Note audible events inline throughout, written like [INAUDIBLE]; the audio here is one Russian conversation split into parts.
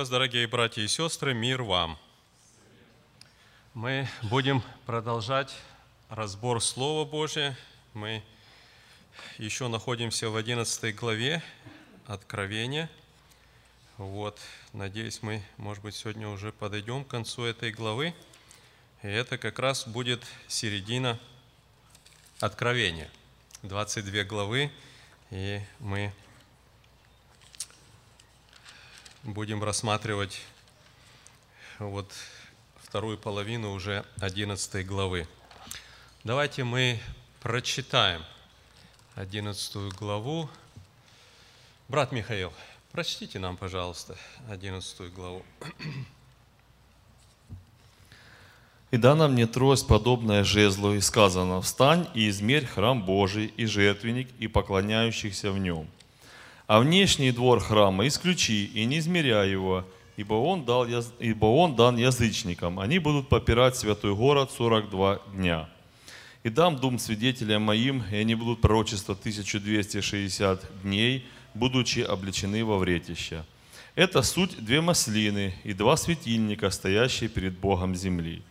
Дорогие братья и сестры, мир вам! Мы будем продолжать разбор Слова Божия. Мы еще находимся в 11 главе Откровения. Вот, надеюсь, мы, может быть, сегодня уже подойдем к концу этой главы. И это как раз будет середина Откровения. 22 главы, и мы будем рассматривать вот вторую половину уже 11 главы. Давайте мы прочитаем 11 главу. Брат Михаил, прочтите нам, пожалуйста, 11 главу. «И дана мне трость, подобная жезлу, и сказано, «Встань и измерь храм Божий и жертвенник, и поклоняющихся в нем, а внешний двор храма исключи и не измеряй его, ибо он, дал, ибо он дан язычникам. Они будут попирать святой город 42 дня. И дам дум свидетелям моим, и они будут пророчество 1260 дней, будучи обличены во вретище. Это суть две маслины и два светильника, стоящие перед Богом земли.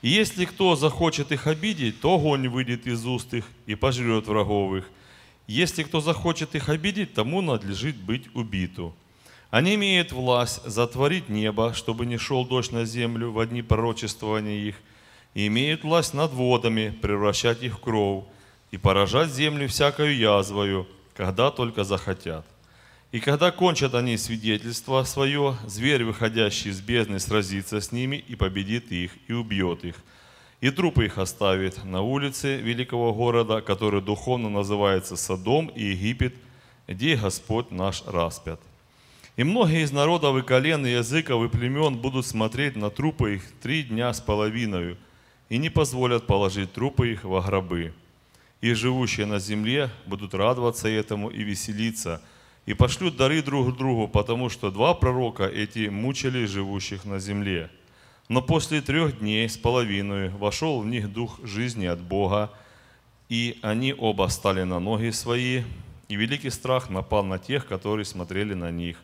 И если кто захочет их обидеть, то огонь выйдет из уст их и пожрет враговых – если кто захочет их обидеть, тому надлежит быть убиту. Они имеют власть затворить небо, чтобы не шел дождь на землю в одни пророчествования их, и имеют власть над водами, превращать их в кровь, и поражать землю всякою язвою, когда только захотят. И когда кончат они свидетельство свое, зверь, выходящий из бездны, сразится с ними и победит их, и убьет их – и трупы их оставит на улице великого города, который духовно называется Содом и Египет, где Господь наш распят. И многие из народов и колен, и языков, и племен будут смотреть на трупы их три дня с половиной, и не позволят положить трупы их во гробы. И живущие на земле будут радоваться этому и веселиться, и пошлют дары друг другу, потому что два пророка эти мучили живущих на земле – но после трех дней с половиной вошел в них дух жизни от Бога, и они оба стали на ноги свои, и великий страх напал на тех, которые смотрели на них.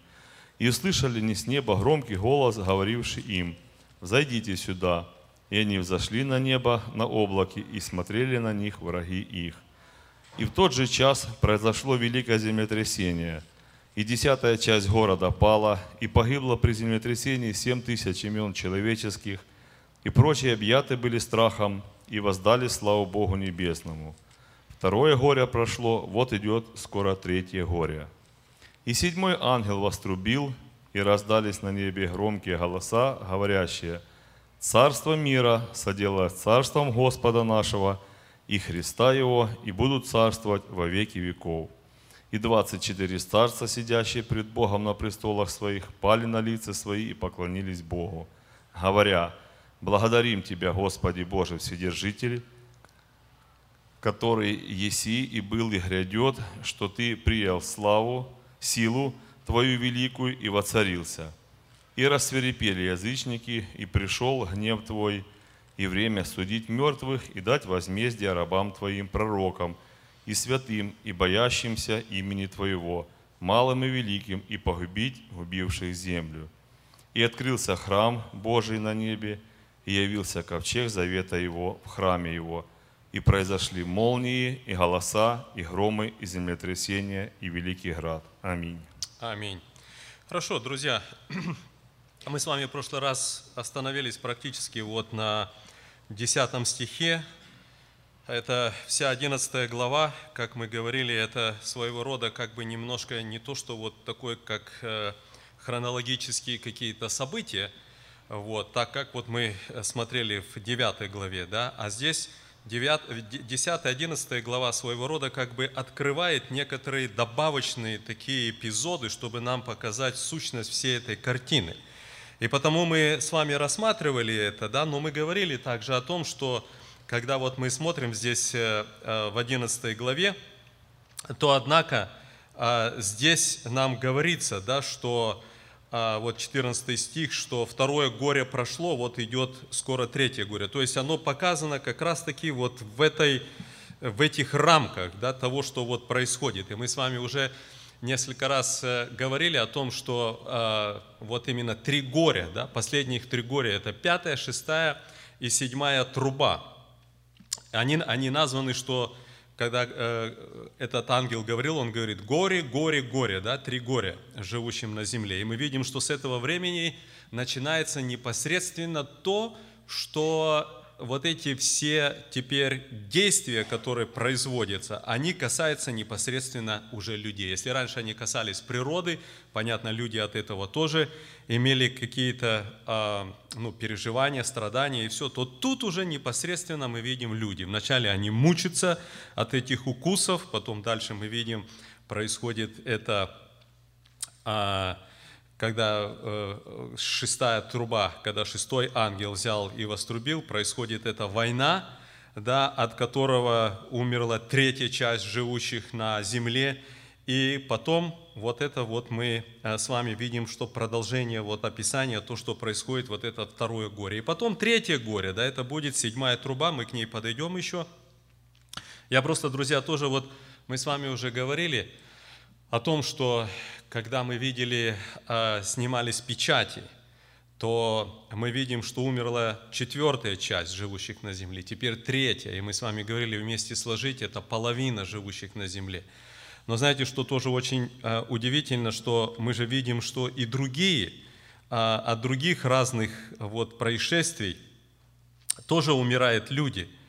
И услышали не с неба громкий голос, говоривший им, «Зайдите сюда». И они взошли на небо на облаке и смотрели на них враги их. И в тот же час произошло великое землетрясение – и десятая часть города пала, и погибло при землетрясении семь тысяч имен человеческих, и прочие объяты были страхом, и воздали славу Богу Небесному. Второе горе прошло, вот идет скоро третье горе. И седьмой ангел вострубил, и раздались на небе громкие голоса, говорящие, «Царство мира соделает царством Господа нашего и Христа Его, и будут царствовать во веки веков». И 24 старца, сидящие пред Богом на престолах своих, пали на лица свои и поклонились Богу, говоря, «Благодарим Тебя, Господи Боже Вседержитель, который еси и был и грядет, что Ты принял славу, силу Твою великую и воцарился. И рассверепели язычники, и пришел гнев Твой, и время судить мертвых и дать возмездие рабам Твоим пророкам – и святым, и боящимся имени Твоего, малым и великим, и погубить губивших землю. И открылся храм Божий на небе, и явился ковчег завета Его в храме Его, и произошли молнии, и голоса, и громы, и землетрясения, и великий град. Аминь. Аминь. Хорошо, друзья, [CLEARS THROAT] мы с вами в прошлый раз остановились практически вот на 10 стихе это вся 11 глава, как мы говорили, это своего рода как бы немножко не то, что вот такое, как э, хронологические какие-то события, вот, так как вот мы смотрели в 9 главе, да, а здесь 9, 10, 11 глава своего рода как бы открывает некоторые добавочные такие эпизоды, чтобы нам показать сущность всей этой картины. И потому мы с вами рассматривали это, да, но мы говорили также о том, что когда вот мы смотрим здесь э, э, в 11 главе, то однако э, здесь нам говорится, да, что вот 14 стих, что второе горе прошло, вот идет скоро третье горе. То есть оно показано как раз-таки вот в, этой, в этих рамках да, того, что вот происходит. И мы с вами уже несколько раз говорили о том, что вот именно три горя, да, последних три горя, это пятая, шестая и седьмая труба. Они, они названы, что когда э, этот ангел говорил, он говорит, горе, горе, горе, да, три горя, живущим на земле. И мы видим, что с этого времени начинается непосредственно то, что вот эти все теперь действия, которые производятся, они касаются непосредственно уже людей. Если раньше они касались природы, понятно, люди от этого тоже имели какие-то а, ну, переживания, страдания и все, то тут уже непосредственно мы видим люди. Вначале они мучатся от этих укусов, потом дальше мы видим, происходит это а, когда э, шестая труба, когда шестой ангел взял и вострубил, происходит эта война, да, от которого умерла третья часть живущих на земле. И потом вот это вот мы э, с вами видим, что продолжение вот описания, то, что происходит, вот это второе горе. И потом третье горе, да, это будет седьмая труба, мы к ней подойдем еще. Я просто, друзья, тоже вот, мы с вами уже говорили о том, что когда мы видели, а, снимались печати, то мы видим, что умерла четвертая часть живущих на земле, теперь третья, и мы с вами говорили вместе сложить, это половина живущих на земле. Но знаете, что тоже очень а, удивительно, что мы же видим, что и другие, а, от других разных вот происшествий тоже умирают люди –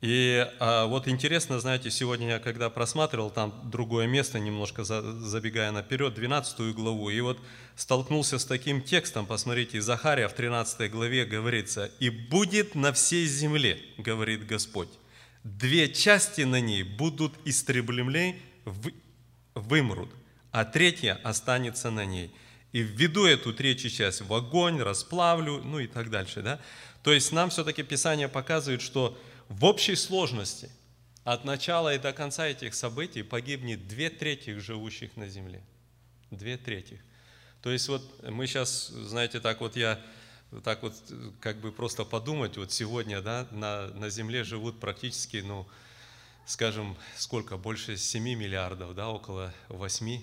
и а, вот интересно, знаете, сегодня я когда просматривал там другое место, немножко за, забегая наперед, 12 главу, и вот столкнулся с таким текстом, посмотрите, Захария в 13 главе говорится, «И будет на всей земле, говорит Господь, две части на ней будут истреблены, вымрут, а третья останется на ней. И введу эту третью часть в огонь, расплавлю, ну и так дальше. Да? То есть нам все-таки Писание показывает, что в общей сложности от начала и до конца этих событий погибнет две трети живущих на земле. Две трети. То есть вот мы сейчас, знаете, так вот я, так вот как бы просто подумать, вот сегодня, да, на, на земле живут практически, ну, скажем, сколько, больше 7 миллиардов, да, около 8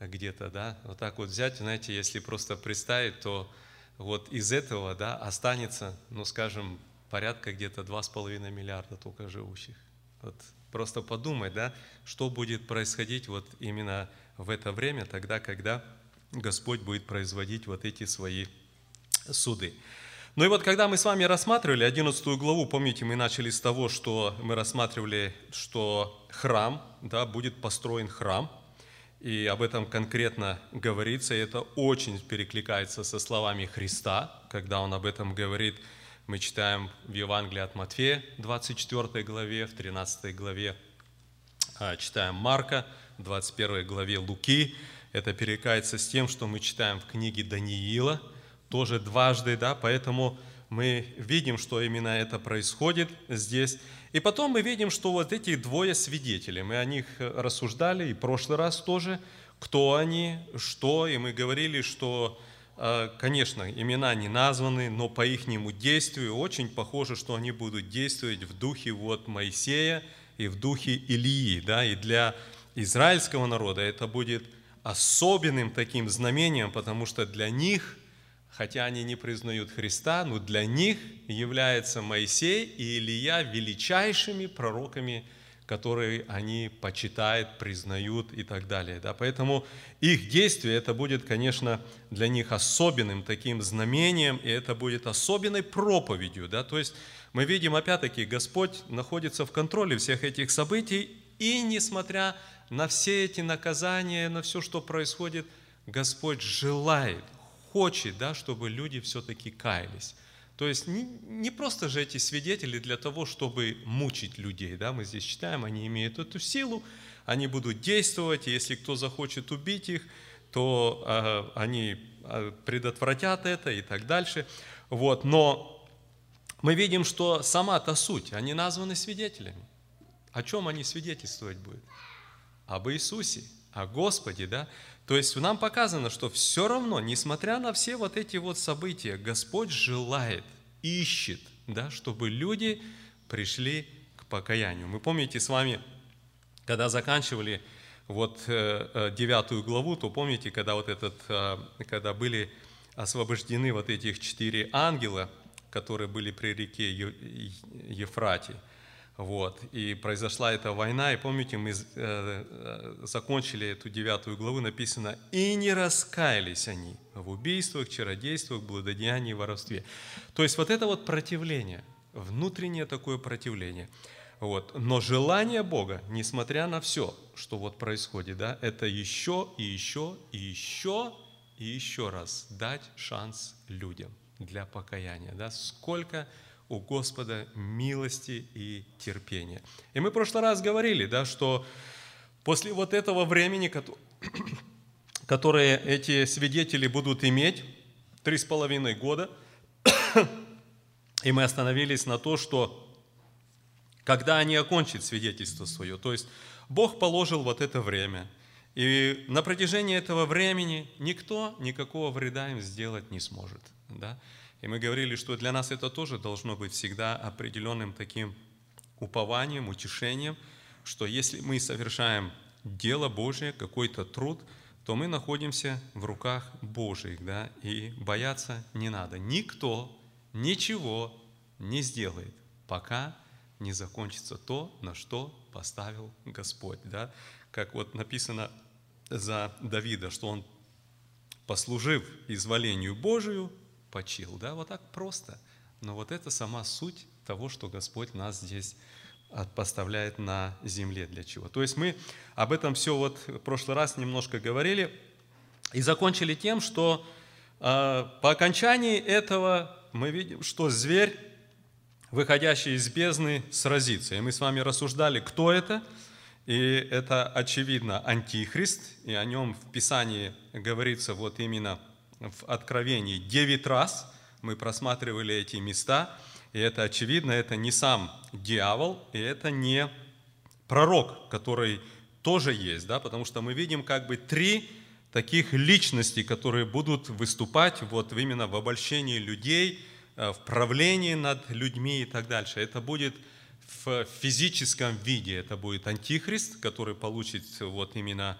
где-то, да, вот так вот взять, знаете, если просто представить, то вот из этого, да, останется, ну, скажем, порядка где-то 2,5 миллиарда только живущих. Вот просто подумай, да, что будет происходить вот именно в это время, тогда, когда Господь будет производить вот эти свои суды. Ну и вот когда мы с вами рассматривали 11 главу, помните, мы начали с того, что мы рассматривали, что храм, да, будет построен храм, и об этом конкретно говорится, и это очень перекликается со словами Христа, когда Он об этом говорит – мы читаем в Евангелии от Матфея, 24 главе, в 13 главе а, читаем Марка, в 21 главе Луки. Это перекается с тем, что мы читаем в книге Даниила, тоже дважды, да, поэтому мы видим, что именно это происходит здесь. И потом мы видим, что вот эти двое свидетелей, мы о них рассуждали и в прошлый раз тоже, кто они, что, и мы говорили, что конечно, имена не названы, но по их действию очень похоже, что они будут действовать в духе вот Моисея и в духе Илии. Да? И для израильского народа это будет особенным таким знамением, потому что для них, хотя они не признают Христа, но для них является Моисей и Илия величайшими пророками которые они почитают, признают и так далее. Да? Поэтому их действие, это будет, конечно, для них особенным таким знамением, и это будет особенной проповедью. Да? То есть мы видим, опять-таки, Господь находится в контроле всех этих событий, и несмотря на все эти наказания, на все, что происходит, Господь желает, хочет, да, чтобы люди все-таки каялись. То есть не, не просто же эти свидетели для того, чтобы мучить людей. Да? Мы здесь читаем, они имеют эту силу, они будут действовать, и если кто захочет убить их, то э, они предотвратят это и так дальше. Вот. Но мы видим, что сама-то суть, они названы свидетелями. О чем они свидетельствовать будут? Об Иисусе, о Господе, да? То есть нам показано, что все равно, несмотря на все вот эти вот события, Господь желает, ищет, да, чтобы люди пришли к покаянию. Мы помните с вами, когда заканчивали вот э, э, девятую главу, то помните, когда вот этот, э, когда были освобождены вот этих четыре ангела, которые были при реке Ефрате, вот, и произошла эта война, и помните, мы закончили эту девятую главу, написано, «И не раскаялись они в убийствах, чародействах, блудодеянии, воровстве». То есть вот это вот противление, внутреннее такое противление – вот. Но желание Бога, несмотря на все, что вот происходит, да, это еще и еще и еще и еще раз дать шанс людям для покаяния. Да? Сколько у Господа милости и терпения. И мы в прошлый раз говорили, да, что после вот этого времени, [COUGHS] которое эти свидетели будут иметь, три с половиной года, [COUGHS] и мы остановились на то, что когда они окончат свидетельство свое. То есть Бог положил вот это время. И на протяжении этого времени никто никакого вреда им сделать не сможет. Да? И мы говорили, что для нас это тоже должно быть всегда определенным таким упованием, утешением, что если мы совершаем дело Божье, какой-то труд, то мы находимся в руках Божьих, да, и бояться не надо. Никто ничего не сделает, пока не закончится то, на что поставил Господь. Да? Как вот написано за Давида, что он, послужив изволению Божию, почил. Да? Вот так просто. Но вот это сама суть того, что Господь нас здесь поставляет на земле для чего. То есть мы об этом все вот в прошлый раз немножко говорили и закончили тем, что э, по окончании этого мы видим, что зверь выходящий из бездны, сразится. И мы с вами рассуждали, кто это. И это, очевидно, Антихрист, и о нем в Писании говорится вот именно в Откровении девять раз. Мы просматривали эти места, и это очевидно, это не сам дьявол, и это не пророк, который тоже есть, да, потому что мы видим как бы три таких личности, которые будут выступать вот именно в обольщении людей – Э, в правлении над людьми и так дальше. Это будет в физическом виде, это будет антихрист, который получит вот именно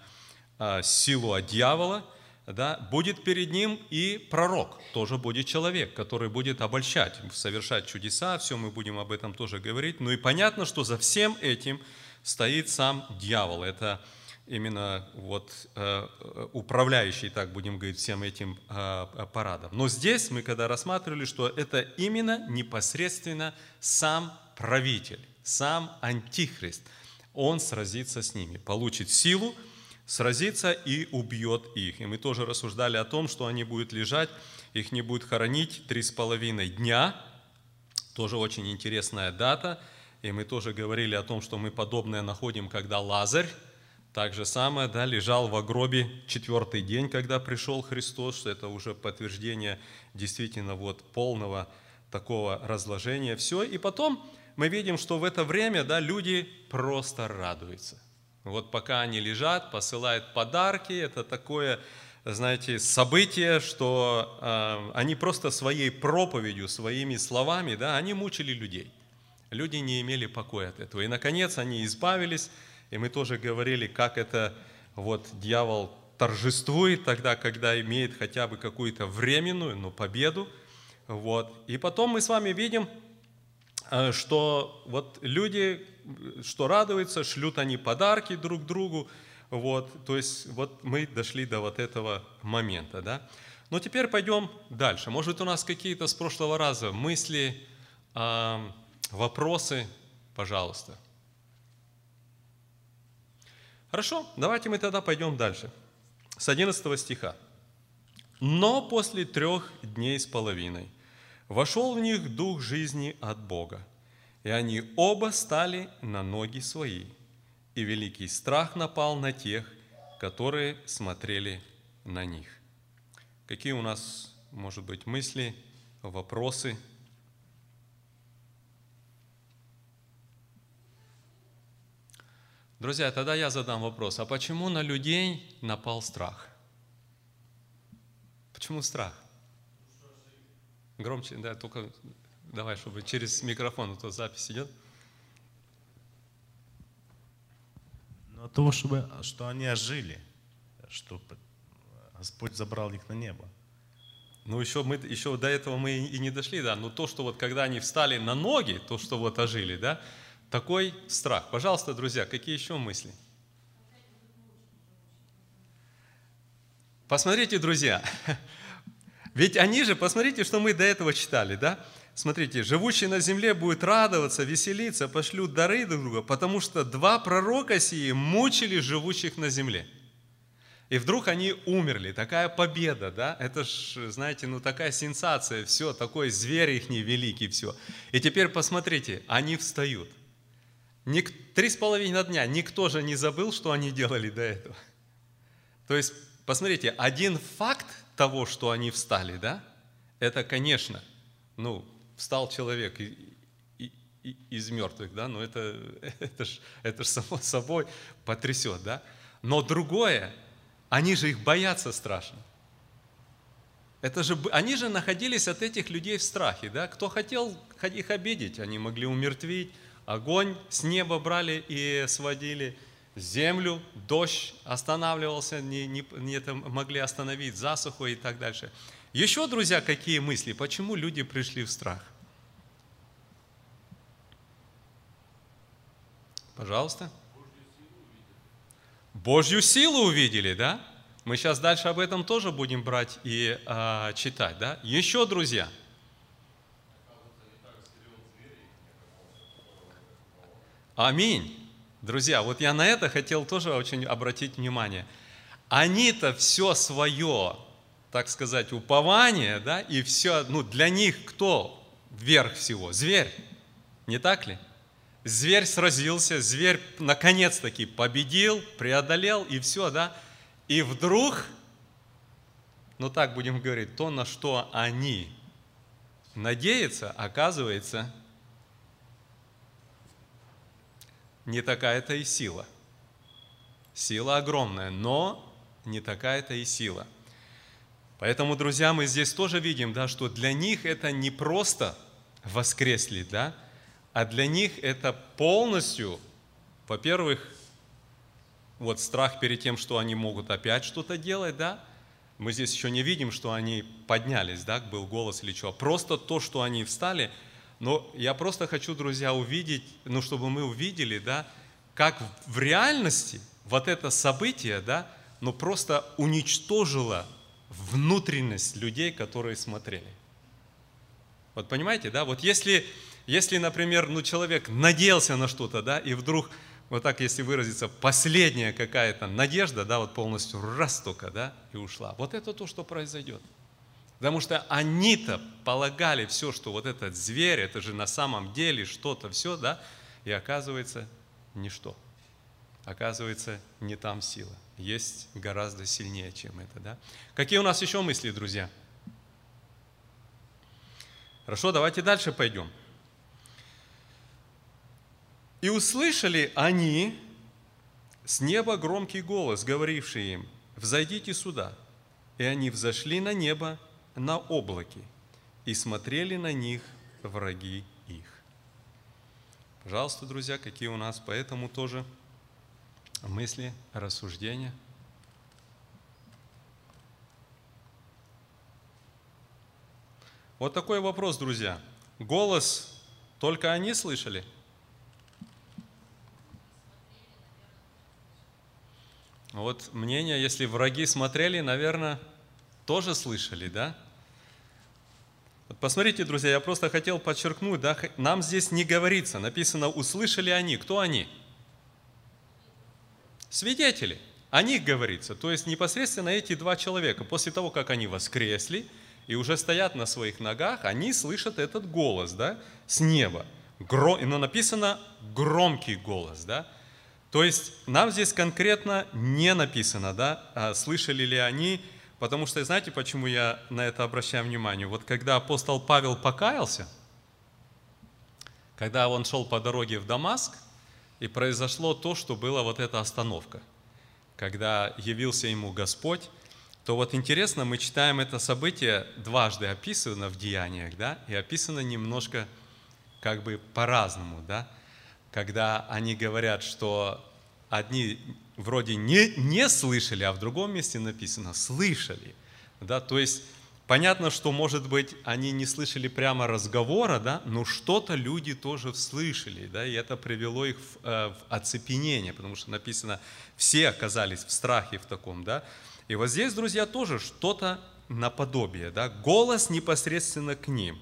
э, силу от дьявола, да, будет перед ним и пророк, тоже будет человек, который будет обольщать, совершать чудеса, все мы будем об этом тоже говорить. Ну и понятно, что за всем этим стоит сам дьявол. Это именно вот э, управляющий, так будем говорить, всем этим э, парадом. Но здесь мы когда рассматривали, что это именно непосредственно сам правитель, сам антихрист. Он сразится с ними, получит силу, сразится и убьет их. И мы тоже рассуждали о том, что они будут лежать, их не будут хоронить три с половиной дня. Тоже очень интересная дата. И мы тоже говорили о том, что мы подобное находим, когда Лазарь, так же самое, да, лежал в гробе четвертый день, когда пришел Христос, что это уже подтверждение действительно вот полного такого разложения. Все, и потом мы видим, что в это время, да, люди просто радуются. Вот пока они лежат, посылают подарки, это такое, знаете, событие, что э, они просто своей проповедью, своими словами, да, они мучили людей. Люди не имели покоя от этого. И, наконец, они избавились и мы тоже говорили, как это вот дьявол торжествует тогда, когда имеет хотя бы какую-то временную, но победу. Вот. И потом мы с вами видим, э, что вот люди, что радуются, шлют они подарки друг другу. Вот. То есть вот мы дошли до вот этого момента. Да? Но теперь пойдем дальше. Может, у нас какие-то с прошлого раза мысли, вопросы, пожалуйста. Хорошо, давайте мы тогда пойдем дальше. С 11 стиха. «Но после трех дней с половиной вошел в них дух жизни от Бога, и они оба стали на ноги свои, и великий страх напал на тех, которые смотрели на них». Какие у нас, может быть, мысли, вопросы – Друзья, тогда я задам вопрос, а почему на людей напал страх? Почему страх? Громче, да, только давай, чтобы через микрофон, а то запись идет. Но От того, чтобы, что они ожили, что Господь забрал их на небо. Ну, еще, мы, еще до этого мы и не дошли, да, но то, что вот когда они встали на ноги, то, что вот ожили, да, такой страх. Пожалуйста, друзья, какие еще мысли? Посмотрите, друзья, [LAUGHS] ведь они же, посмотрите, что мы до этого читали, да? Смотрите, живущий на земле будет радоваться, веселиться, пошлют дары друг друга, потому что два пророка сии мучили живущих на земле. И вдруг они умерли. Такая победа, да? Это ж, знаете, ну такая сенсация, все, такой зверь их великий, все. И теперь посмотрите, они встают. Три с половиной дня никто же не забыл, что они делали до этого. То есть, посмотрите, один факт того, что они встали, да, это, конечно, ну, встал человек и, и, и, из мертвых, да, но это, [LAUGHS] это ж, это ж само собой потрясет, да. Но другое, они же их боятся страшно. Это же, они же находились от этих людей в страхе, да. Кто хотел их обидеть, они могли умертвить, огонь с неба брали и сводили, землю, дождь останавливался, не, не, не это могли остановить, засуху и так дальше. Еще, друзья, какие мысли? Почему люди пришли в страх? Пожалуйста. Божью силу увидели, да? Мы сейчас дальше об этом тоже будем брать и а, читать, да? Еще, друзья. Аминь. Друзья, вот я на это хотел тоже очень обратить внимание. Они-то все свое так сказать, упование, да, и все, ну, для них кто вверх всего? Зверь, не так ли? Зверь сразился, зверь наконец-таки победил, преодолел, и все, да? И вдруг, ну так будем говорить, то, на что они надеются, оказывается, не такая-то и сила. Сила огромная, но не такая-то и сила. Поэтому, друзья, мы здесь тоже видим, да, что для них это не просто воскресли, да, а для них это полностью, во-первых, вот страх перед тем, что они могут опять что-то делать, да, мы здесь еще не видим, что они поднялись, да, был голос или что, просто то, что они встали, но я просто хочу, друзья, увидеть, ну, чтобы мы увидели, да, как в реальности вот это событие, да, ну, просто уничтожило внутренность людей, которые смотрели. Вот понимаете, да? Вот если, если например, ну, человек надеялся на что-то, да, и вдруг, вот так, если выразиться, последняя какая-то надежда, да, вот полностью раз только, да, и ушла. Вот это то, что произойдет. Потому что они-то полагали все, что вот этот зверь, это же на самом деле что-то, все, да, и оказывается ничто. Оказывается, не там сила есть гораздо сильнее, чем это. Да? Какие у нас еще мысли, друзья? Хорошо, давайте дальше пойдем. И услышали они с неба громкий голос, говоривший им, «Взойдите сюда». И они взошли на небо на облаке и смотрели на них враги их. Пожалуйста, друзья, какие у нас поэтому тоже мысли, рассуждения. Вот такой вопрос, друзья. Голос только они слышали? Вот мнение, если враги смотрели, наверное, тоже слышали, да? Посмотрите, друзья, я просто хотел подчеркнуть, да, нам здесь не говорится, написано, услышали они. Кто они? Свидетели. О них говорится. То есть непосредственно эти два человека, после того, как они воскресли и уже стоят на своих ногах, они слышат этот голос да, с неба. Гро... Но написано громкий голос. Да? То есть нам здесь конкретно не написано, да, а слышали ли они, потому что знаете, почему я на это обращаю внимание? Вот когда апостол Павел покаялся, когда он шел по дороге в Дамаск, и произошло то, что была вот эта остановка. Когда явился ему Господь, то вот интересно, мы читаем это событие дважды описано в деяниях, да, и описано немножко как бы по-разному, да, когда они говорят, что одни вроде не, не слышали, а в другом месте написано «слышали». Да? То есть понятно, что, может быть, они не слышали прямо разговора, да? но что-то люди тоже слышали, да? и это привело их в, э, в оцепенение, потому что написано «все оказались в страхе в таком». Да? И вот здесь, друзья, тоже что-то наподобие, да? голос непосредственно к ним.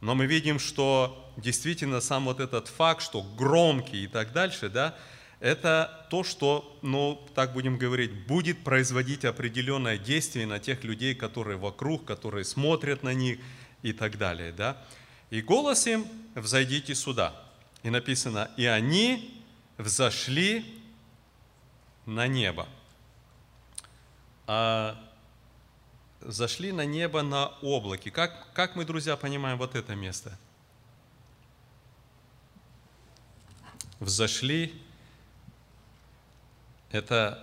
Но мы видим, что действительно сам вот этот факт, что громкий и так дальше, да, это то, что, ну, так будем говорить, будет производить определенное действие на тех людей, которые вокруг, которые смотрят на них и так далее, да. И голос им «взойдите сюда». И написано «и они взошли на небо». А зашли на небо на облаке. Как, как мы, друзья, понимаем вот это место? Взошли это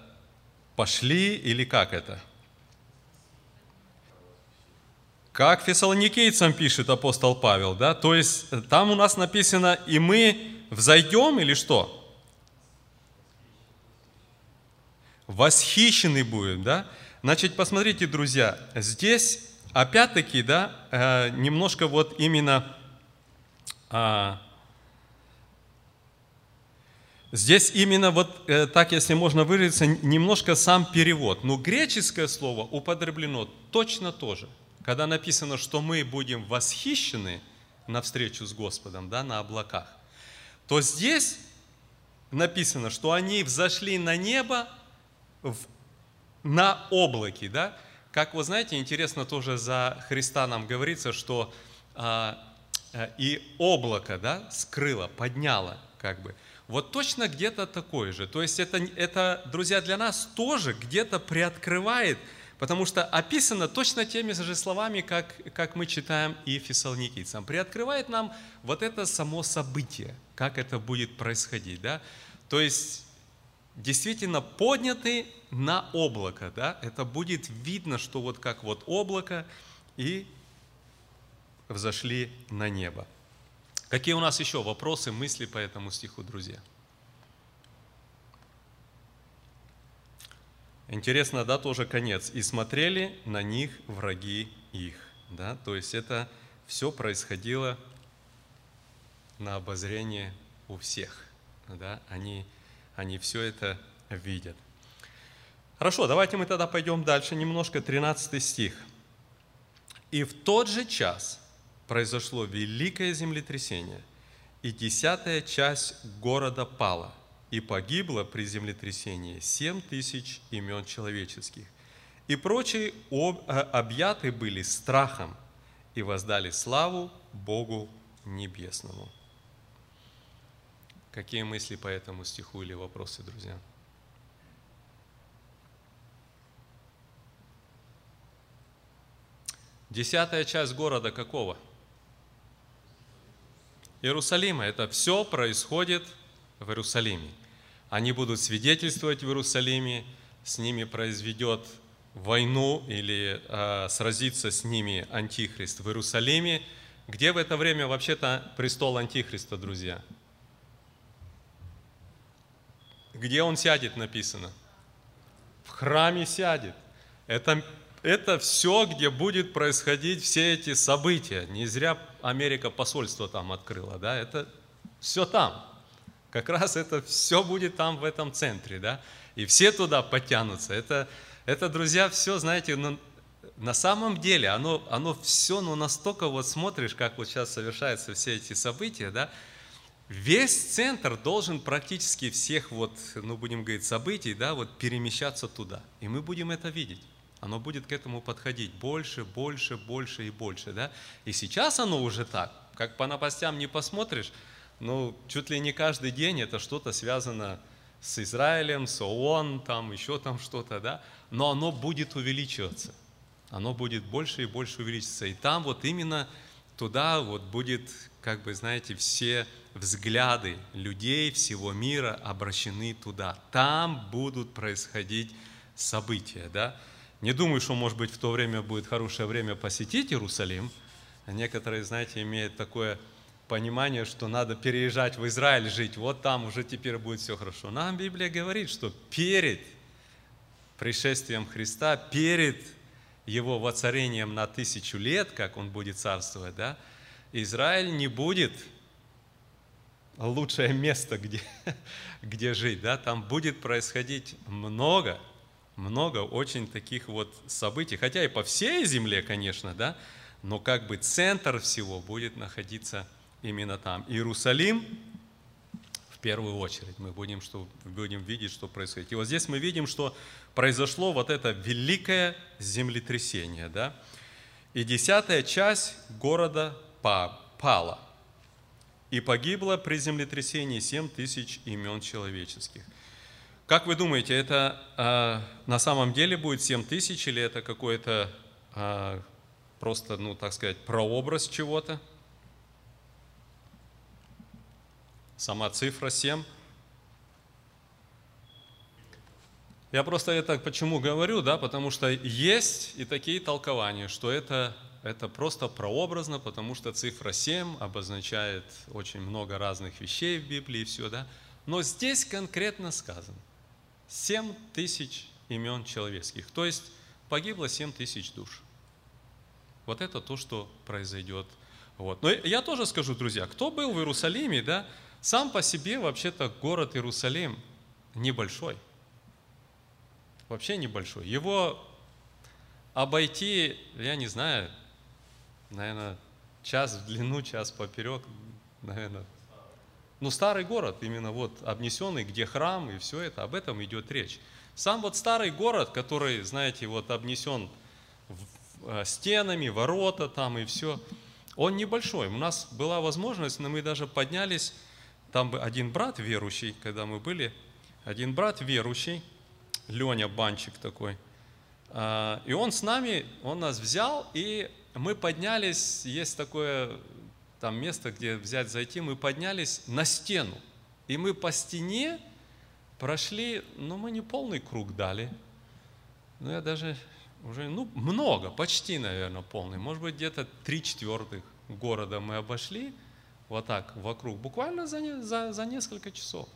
пошли или как это? Как фессалоникийцам пишет апостол Павел, да? То есть э, там у нас написано, и мы взойдем или что? Восхищены будем, да? Значит, посмотрите, друзья, здесь опять-таки, да, э, немножко вот именно а, Здесь именно вот э, так, если можно выразиться, немножко сам перевод. Но греческое слово употреблено точно тоже. Когда написано, что мы будем восхищены на встречу с Господом, да, на облаках, то здесь написано, что они взошли на небо в, на облаке, да. Как вы знаете, интересно тоже за Христа нам говорится, что а, а, и облако, да, скрыло, подняло, как бы – вот точно где-то такое же. То есть это, это, друзья, для нас тоже где-то приоткрывает, потому что описано точно теми же словами, как, как мы читаем и фессалоникийцам. Приоткрывает нам вот это само событие, как это будет происходить. Да? То есть действительно подняты на облако. Да? Это будет видно, что вот как вот облако и взошли на небо. Какие у нас еще вопросы, мысли по этому стиху, друзья? Интересно, да, тоже конец. «И смотрели на них враги их». Да? То есть это все происходило на обозрение у всех. Да? Они, они все это видят. Хорошо, давайте мы тогда пойдем дальше немножко, 13 стих. «И в тот же час, произошло великое землетрясение, и десятая часть города пала, и погибло при землетрясении семь тысяч имен человеческих. И прочие э, объяты были страхом и воздали славу Богу Небесному. Какие мысли по этому стиху или вопросы, друзья? Десятая часть города какого? Иерусалима. Это все происходит в Иерусалиме. Они будут свидетельствовать в Иерусалиме, с ними произведет войну или э, сразится с ними Антихрист в Иерусалиме. Где в это время вообще-то престол Антихриста, друзья? Где он сядет, написано? В храме сядет. Это это все, где будет происходить все эти события. Не зря Америка посольство там открыла, да, это все там. Как раз это все будет там, в этом центре, да, и все туда потянутся. Это, это друзья, все, знаете, ну, на самом деле оно, оно все, ну, настолько вот смотришь, как вот сейчас совершаются все эти события, да, весь центр должен практически всех вот, ну, будем говорить, событий, да, вот перемещаться туда. И мы будем это видеть оно будет к этому подходить больше, больше, больше и больше. Да? И сейчас оно уже так. Как по новостям не посмотришь, ну, чуть ли не каждый день это что-то связано с Израилем, с ООН, там еще там что-то, да, но оно будет увеличиваться. Оно будет больше и больше увеличиваться. И там вот именно туда вот будет, как бы, знаете, все взгляды людей всего мира обращены туда. Там будут происходить события, да. Не думаю, что, может быть, в то время будет хорошее время посетить Иерусалим. Некоторые, знаете, имеют такое понимание, что надо переезжать в Израиль жить, вот там уже теперь будет все хорошо. Нам Библия говорит, что перед пришествием Христа, перед его воцарением на тысячу лет, как он будет царствовать, да, Израиль не будет лучшее место, где, [LAUGHS] где жить, да, там будет происходить много, много очень таких вот событий, хотя и по всей земле, конечно, да, но как бы центр всего будет находиться именно там. Иерусалим в первую очередь мы будем, что, будем видеть, что происходит. И вот здесь мы видим, что произошло вот это великое землетрясение, да, и десятая часть города пала, и погибло при землетрясении 7 тысяч имен человеческих. Как вы думаете, это э, на самом деле будет 7 тысяч или это какой-то э, просто, ну так сказать, прообраз чего-то? Сама цифра 7. Я просто это почему говорю, да, потому что есть и такие толкования, что это, это просто прообразно, потому что цифра 7 обозначает очень много разных вещей в Библии и все, да. Но здесь конкретно сказано 7 тысяч имен человеческих, то есть погибло 7 тысяч душ. Вот это то, что произойдет. Вот. Но я тоже скажу, друзья, кто был в Иерусалиме, да, сам по себе вообще-то город Иерусалим небольшой. Вообще небольшой. Его обойти, я не знаю, наверное, час в длину, час поперек, наверное. Ну, старый город, именно вот обнесенный, где храм и все это, об этом идет речь. Сам вот старый город, который, знаете, вот обнесен э, стенами, ворота там и все, он небольшой. У нас была возможность, но мы даже поднялись там один брат верующий, когда мы были, один брат верующий, Леня Банчик такой, а, и он с нами, он нас взял, и мы поднялись, есть такое там место, где взять, зайти, мы поднялись на стену. И мы по стене прошли, ну мы не полный круг дали, ну я даже уже, ну много, почти, наверное, полный, может быть где-то три четвертых города мы обошли, вот так вокруг, буквально за, за, за несколько часов.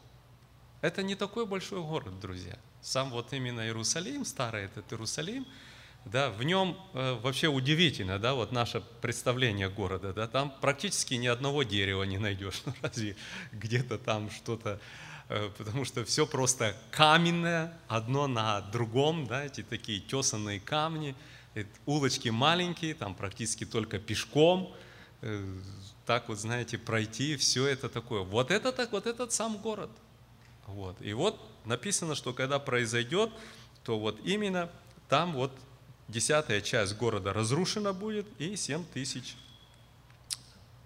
Это не такой большой город, друзья. Сам вот именно Иерусалим, старый этот Иерусалим, да, в нем э, вообще удивительно, да, вот наше представление города, да, там практически ни одного дерева не найдешь, [LAUGHS] ну, разве где-то там что-то, э, потому что все просто каменное, одно на другом, да, эти такие тесанные камни, улочки маленькие, там практически только пешком, э, так вот, знаете, пройти, все это такое. Вот это так, вот этот сам город. Вот. И вот написано, что когда произойдет, то вот именно там вот десятая часть города разрушена будет, и 7 тысяч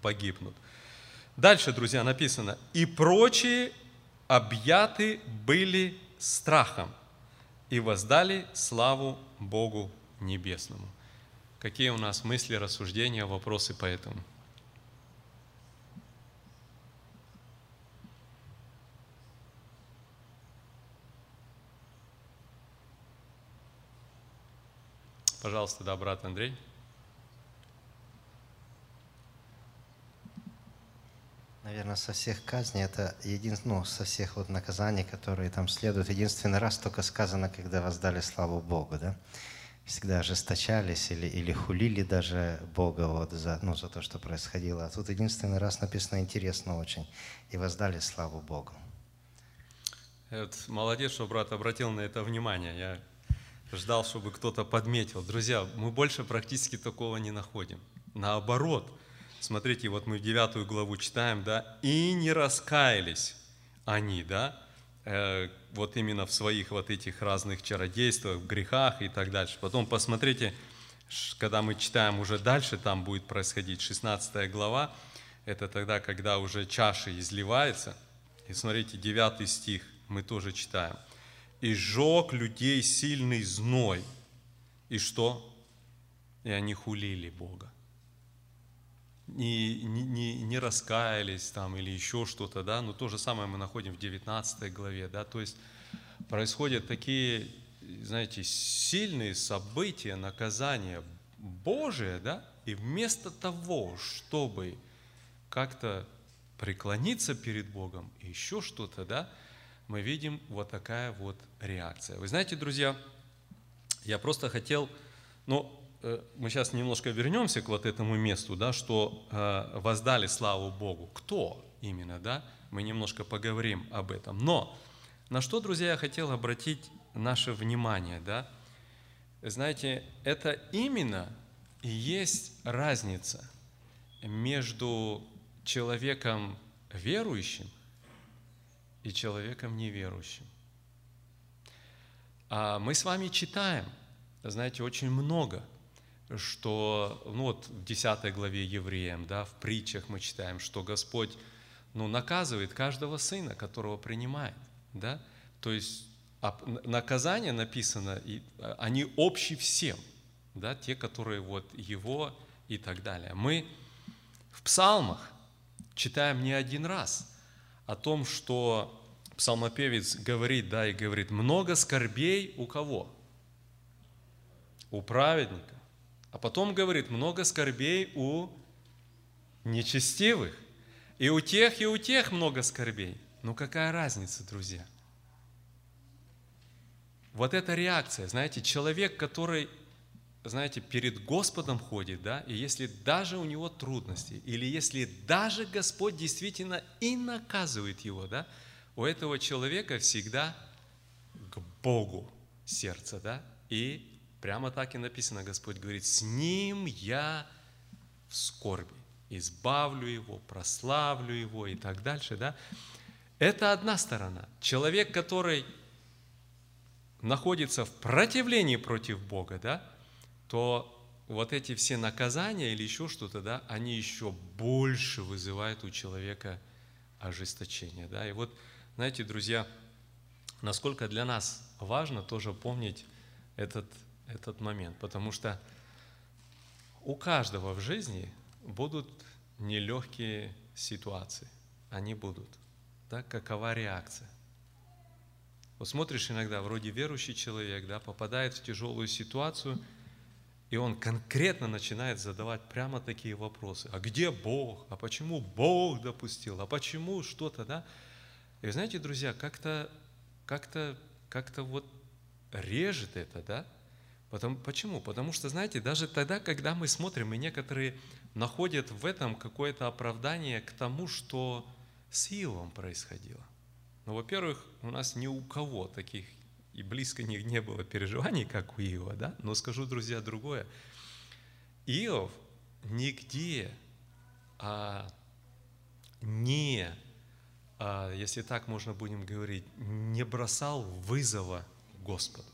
погибнут. Дальше, друзья, написано, и прочие объяты были страхом и воздали славу Богу Небесному. Какие у нас мысли, рассуждения, вопросы по этому? Пожалуйста, да, брат Андрей. Наверное, со всех казней, это един... ну, со всех вот наказаний, которые там следуют, единственный раз только сказано, когда воздали славу Богу, да? Всегда ожесточались или, или хулили даже Бога вот за, ну, за то, что происходило. А тут единственный раз написано интересно очень. И воздали славу Богу. Это молодец, что брат обратил на это внимание. Я ждал, чтобы кто-то подметил. Друзья, мы больше практически такого не находим. Наоборот, смотрите, вот мы девятую главу читаем, да, и не раскаялись они, да, э, вот именно в своих вот этих разных чародействах, грехах и так дальше. Потом посмотрите, когда мы читаем уже дальше, там будет происходить 16 глава, это тогда, когда уже чаша изливается. И смотрите, 9 стих мы тоже читаем и сжег людей сильный зной. И что? И они хулили Бога. Не, не, не раскаялись там или еще что-то, да, но то же самое мы находим в 19 главе, да, то есть происходят такие, знаете, сильные события, наказания Божие, да, и вместо того, чтобы как-то преклониться перед Богом и еще что-то, да, мы видим вот такая вот реакция. Вы знаете, друзья, я просто хотел, ну, э, мы сейчас немножко вернемся к вот этому месту, да, что э, воздали славу Богу. Кто именно, да? Мы немножко поговорим об этом. Но на что, друзья, я хотел обратить наше внимание, да? Знаете, это именно и есть разница между человеком верующим и человеком неверующим. А мы с вами читаем, знаете, очень много, что, ну вот в 10 главе Евреям, да, в притчах мы читаем, что Господь, ну, наказывает каждого сына, которого принимает, да, то есть наказание написано, и они общи всем, да, те, которые вот его и так далее. Мы в псалмах читаем не один раз о том, что псалмопевец говорит, да, и говорит, много скорбей у кого? У праведника. А потом говорит, много скорбей у нечестивых. И у тех, и у тех много скорбей. Ну какая разница, друзья? Вот эта реакция, знаете, человек, который, знаете, перед Господом ходит, да, и если даже у него трудности, или если даже Господь действительно и наказывает его, да, у этого человека всегда к Богу сердце, да, и прямо так и написано, Господь говорит, с ним я в скорби, избавлю его, прославлю его и так дальше, да. Это одна сторона. Человек, который находится в противлении против Бога, да, то вот эти все наказания или еще что-то, да, они еще больше вызывают у человека ожесточение. Да? И вот, знаете, друзья, насколько для нас важно тоже помнить этот, этот момент, потому что у каждого в жизни будут нелегкие ситуации, они будут. Да? Какова реакция? Вот смотришь иногда, вроде верующий человек, да, попадает в тяжелую ситуацию, и он конкретно начинает задавать прямо такие вопросы. А где Бог? А почему Бог допустил? А почему что-то, да? И знаете, друзья, как-то как-то как-то вот режет это, да? Потому, почему? Потому что, знаете, даже тогда, когда мы смотрим, и некоторые находят в этом какое-то оправдание к тому, что с Иовом происходило – ну, во-первых, у нас ни у кого таких и близко не, не было переживаний, как у Иова, да? Но скажу, друзья, другое. Иов нигде а, не, а, если так можно будем говорить, не бросал вызова Господу.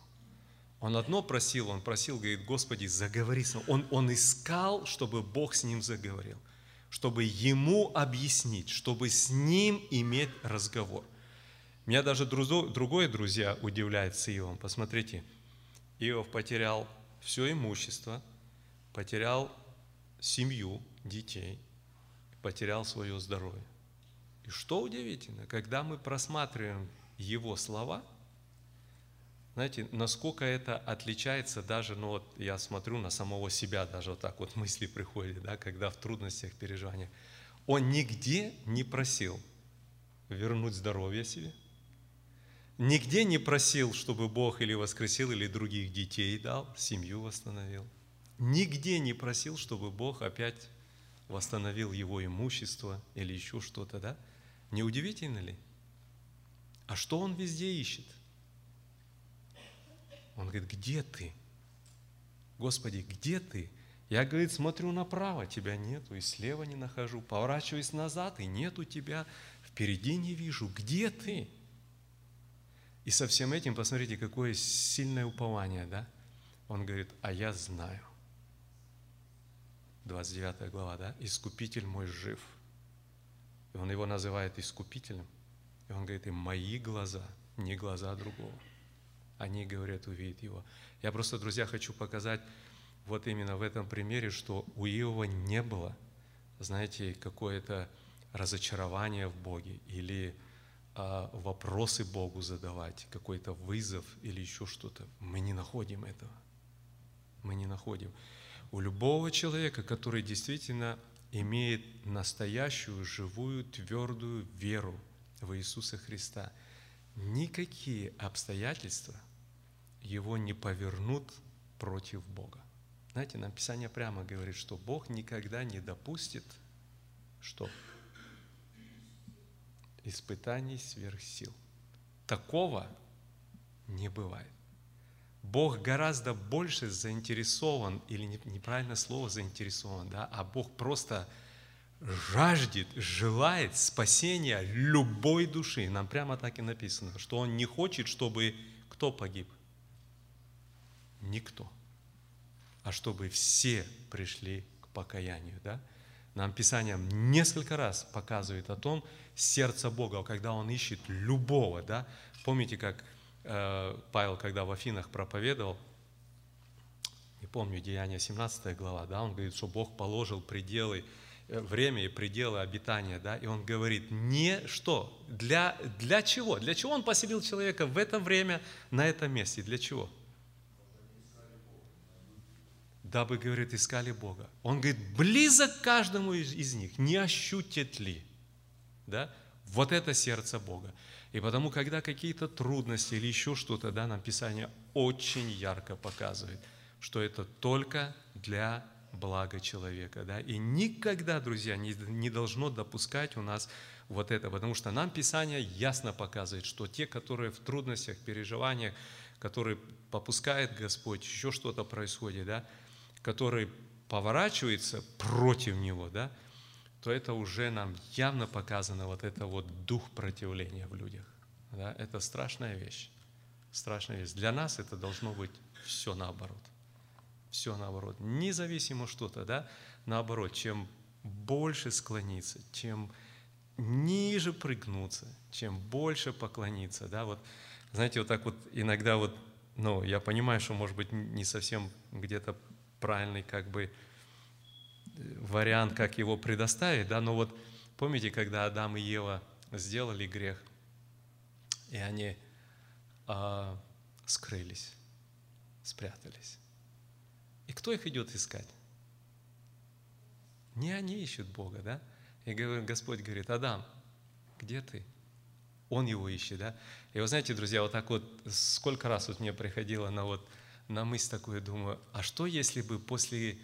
Он одно просил, он просил, говорит, Господи, заговори с ним. Он, он искал, чтобы Бог с ним заговорил, чтобы ему объяснить, чтобы с ним иметь разговор. Меня даже другое, друзья, удивляет с Иовом. Посмотрите, Иов потерял все имущество, потерял семью, детей, потерял свое здоровье. И что удивительно, когда мы просматриваем его слова, знаете, насколько это отличается даже, ну вот я смотрю на самого себя, даже вот так вот мысли приходят, да, когда в трудностях, переживаниях. Он нигде не просил вернуть здоровье себе, Нигде не просил, чтобы Бог или воскресил, или других детей дал, семью восстановил. Нигде не просил, чтобы Бог опять восстановил его имущество или еще что-то, да? Не удивительно ли? А что он везде ищет? Он говорит, где ты? Господи, где ты? Я, говорит, смотрю направо, тебя нету, и слева не нахожу. Поворачиваюсь назад, и нету тебя, впереди не вижу. Где ты? И со всем этим, посмотрите, какое сильное упование, да? Он говорит, а я знаю. 29 глава, да? Искупитель мой жив. И он его называет искупителем. И он говорит, и мои глаза, не глаза другого. Они, говорят, увидят его. Я просто, друзья, хочу показать вот именно в этом примере, что у Иова не было, знаете, какое-то разочарование в Боге или вопросы Богу задавать, какой-то вызов или еще что-то. Мы не находим этого. Мы не находим. У любого человека, который действительно имеет настоящую, живую, твердую веру в Иисуса Христа, никакие обстоятельства его не повернут против Бога. Знаете, нам Писание прямо говорит, что Бог никогда не допустит, что испытаний сверх сил. Такого не бывает. Бог гораздо больше заинтересован, или неправильное слово заинтересован, да, а Бог просто жаждет, желает спасения любой души. Нам прямо так и написано, что Он не хочет, чтобы кто погиб? Никто. А чтобы все пришли к покаянию. Да? Нам Писание несколько раз показывает о том, сердце Бога, когда Он ищет любого. Да? Помните, как Э, Павел, когда в Афинах проповедовал, не помню, Деяния 17 глава, да, он говорит, что Бог положил пределы, э, время и пределы обитания, да, и он говорит, не что, для, для чего? Для чего он поселил человека в это время, на этом месте? Для чего? Дабы, говорит, искали Бога. Он говорит, близок каждому из, из них, не ощутит ли? Да? Вот это сердце Бога. И потому, когда какие-то трудности или еще что-то, да, нам Писание очень ярко показывает, что это только для блага человека. Да? И никогда, друзья, не, не должно допускать у нас вот это, потому что нам Писание ясно показывает, что те, которые в трудностях, переживаниях, которые попускает Господь, еще что-то происходит, да, которые поворачиваются против Него, да, то это уже нам явно показано вот это вот дух противления в людях. Да? Это страшная вещь. Страшная вещь. Для нас это должно быть все наоборот. Все наоборот. Независимо что-то, да, наоборот, чем больше склониться, чем ниже прыгнуться, чем больше поклониться, да, вот, знаете, вот так вот иногда вот, ну, я понимаю, что, может быть, не совсем где-то правильный, как бы, вариант, как его предоставить, да, но вот помните, когда Адам и Ева сделали грех, и они а, скрылись, спрятались. И кто их идет искать? Не они ищут Бога, да? И Господь говорит, Адам, где ты? Он его ищет, да? И вы знаете, друзья, вот так вот, сколько раз вот мне приходило на вот на мысль такую, думаю, а что если бы после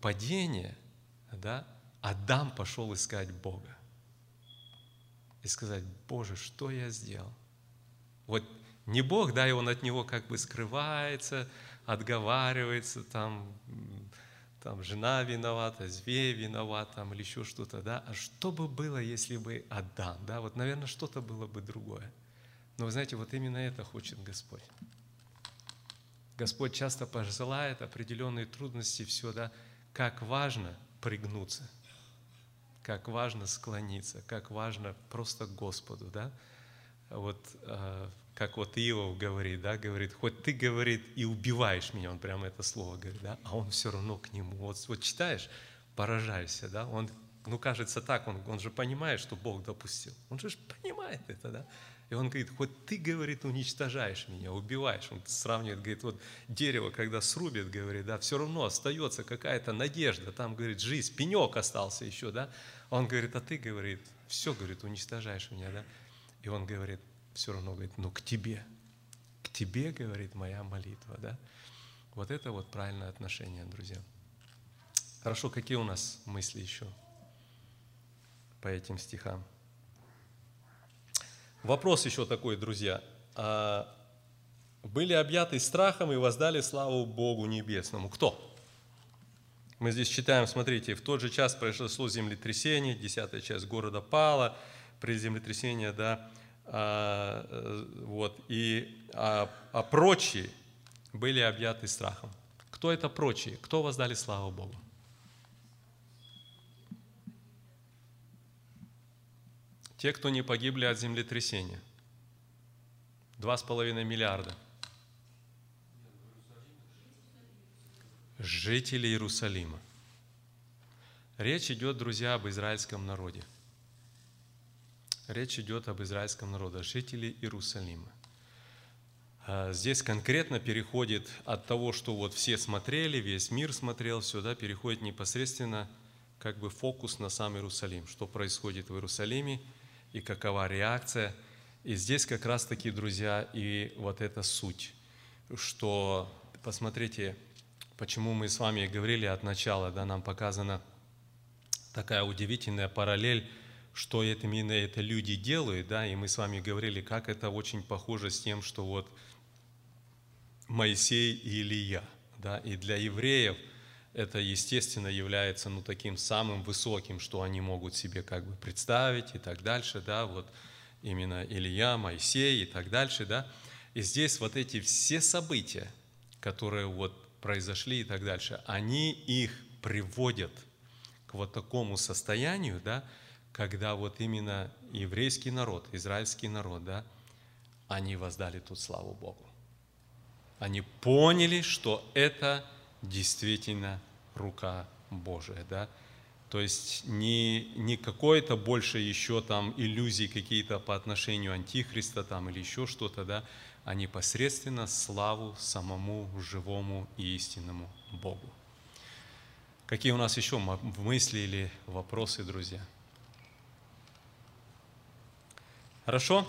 падения да, Адам пошел искать Бога и сказать, Боже, что я сделал? Вот не Бог, да, и он от него как бы скрывается, отговаривается, там, там жена виновата, зверь виноват, там, или еще что-то, да, а что бы было, если бы Адам, да, вот, наверное, что-то было бы другое. Но вы знаете, вот именно это хочет Господь. Господь часто пожелает определенные трудности, все, да, как важно – пригнуться, как важно склониться, как важно просто Господу, да? Вот э, как вот Иов говорит, да, говорит, хоть ты, говорит, и убиваешь меня, он прямо это слово говорит, да, а он все равно к нему. Вот, вот читаешь, поражаешься, да, он, ну, кажется так, он, он же понимает, что Бог допустил. Он же понимает это, да. И он говорит, хоть ты, говорит, уничтожаешь меня, убиваешь. Он сравнивает, говорит, вот дерево, когда срубит, говорит, да, все равно остается какая-то надежда. Там, говорит, жизнь, пенек остался еще, да. Он говорит, а ты, говорит, все, говорит, уничтожаешь меня, да. И он говорит, все равно, говорит, ну к тебе, к тебе, говорит, моя молитва, да. Вот это вот правильное отношение, друзья. Хорошо, какие у нас мысли еще по этим стихам? Вопрос еще такой, друзья. А, были объяты страхом и воздали славу Богу Небесному. Кто? Мы здесь читаем, смотрите, в тот же час произошло землетрясение, десятая часть города пала, при землетрясении, да, а, вот, и, а, а прочие были объяты страхом. Кто это прочие? Кто воздали славу Богу? Те, кто не погибли от землетрясения. Два с половиной миллиарда. Жители Иерусалима. Речь идет, друзья, об израильском народе. Речь идет об израильском народе, жители Иерусалима. А, здесь конкретно переходит от того, что вот все смотрели, весь мир смотрел, сюда переходит непосредственно как бы фокус на сам Иерусалим, что происходит в Иерусалиме и какова реакция. И здесь как раз-таки, друзья, и вот эта суть, что, посмотрите, почему мы с вами говорили от начала, да, нам показана такая удивительная параллель, что это именно это люди делают, да, и мы с вами говорили, как это очень похоже с тем, что вот Моисей и Илья, да, и для евреев это, естественно, является, ну, таким самым высоким, что они могут себе как бы представить и так дальше, да, вот именно Илья, Моисей и так дальше, да, и здесь вот эти все события, которые вот произошли и так дальше, они их приводят к вот такому состоянию, да, когда вот именно еврейский народ, израильский народ, да, они воздали тут славу Богу. Они поняли, что это действительно рука Божия, да. То есть не, не какое-то больше еще там иллюзии какие-то по отношению Антихриста там или еще что-то, да, а непосредственно славу самому живому и истинному Богу. Какие у нас еще мысли или вопросы, друзья? Хорошо?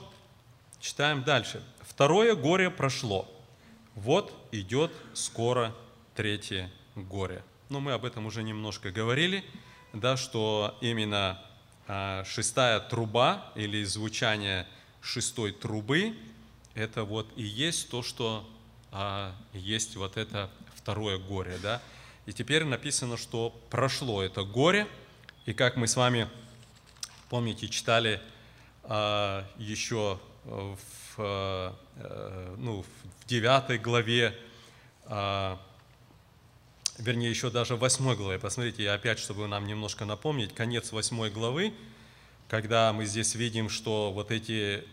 Читаем дальше. Второе горе прошло. Вот идет скоро третье горе. Но мы об этом уже немножко говорили, да, что именно а, шестая труба или звучание шестой трубы, это вот и есть то, что а, есть вот это второе горе. Да? И теперь написано, что прошло это горе, и как мы с вами, помните, читали а, еще в, а, ну, в 9 главе, вернее, еще даже в 8 главе, посмотрите, опять, чтобы нам немножко напомнить, конец 8 главы, когда мы здесь видим, что вот эти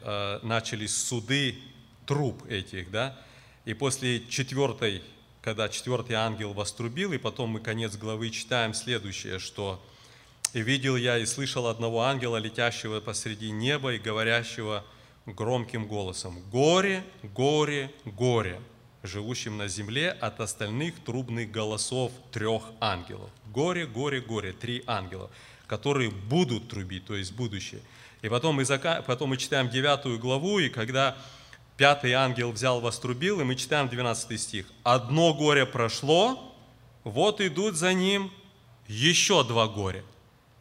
начались суды труп этих, да, и после четвертой, когда четвертый ангел вострубил, и потом мы конец главы читаем следующее, что и видел я и слышал одного ангела, летящего посреди неба и говорящего громким голосом, «Горе, горе, горе, живущим на земле от остальных трубных голосов трех ангелов». Горе, горе, горе, три ангела, которые будут трубить, то есть будущее. И потом мы, зака... потом мы читаем девятую главу, и когда пятый ангел взял, вострубил, и мы читаем 12 стих. «Одно горе прошло, вот идут за ним еще два горя».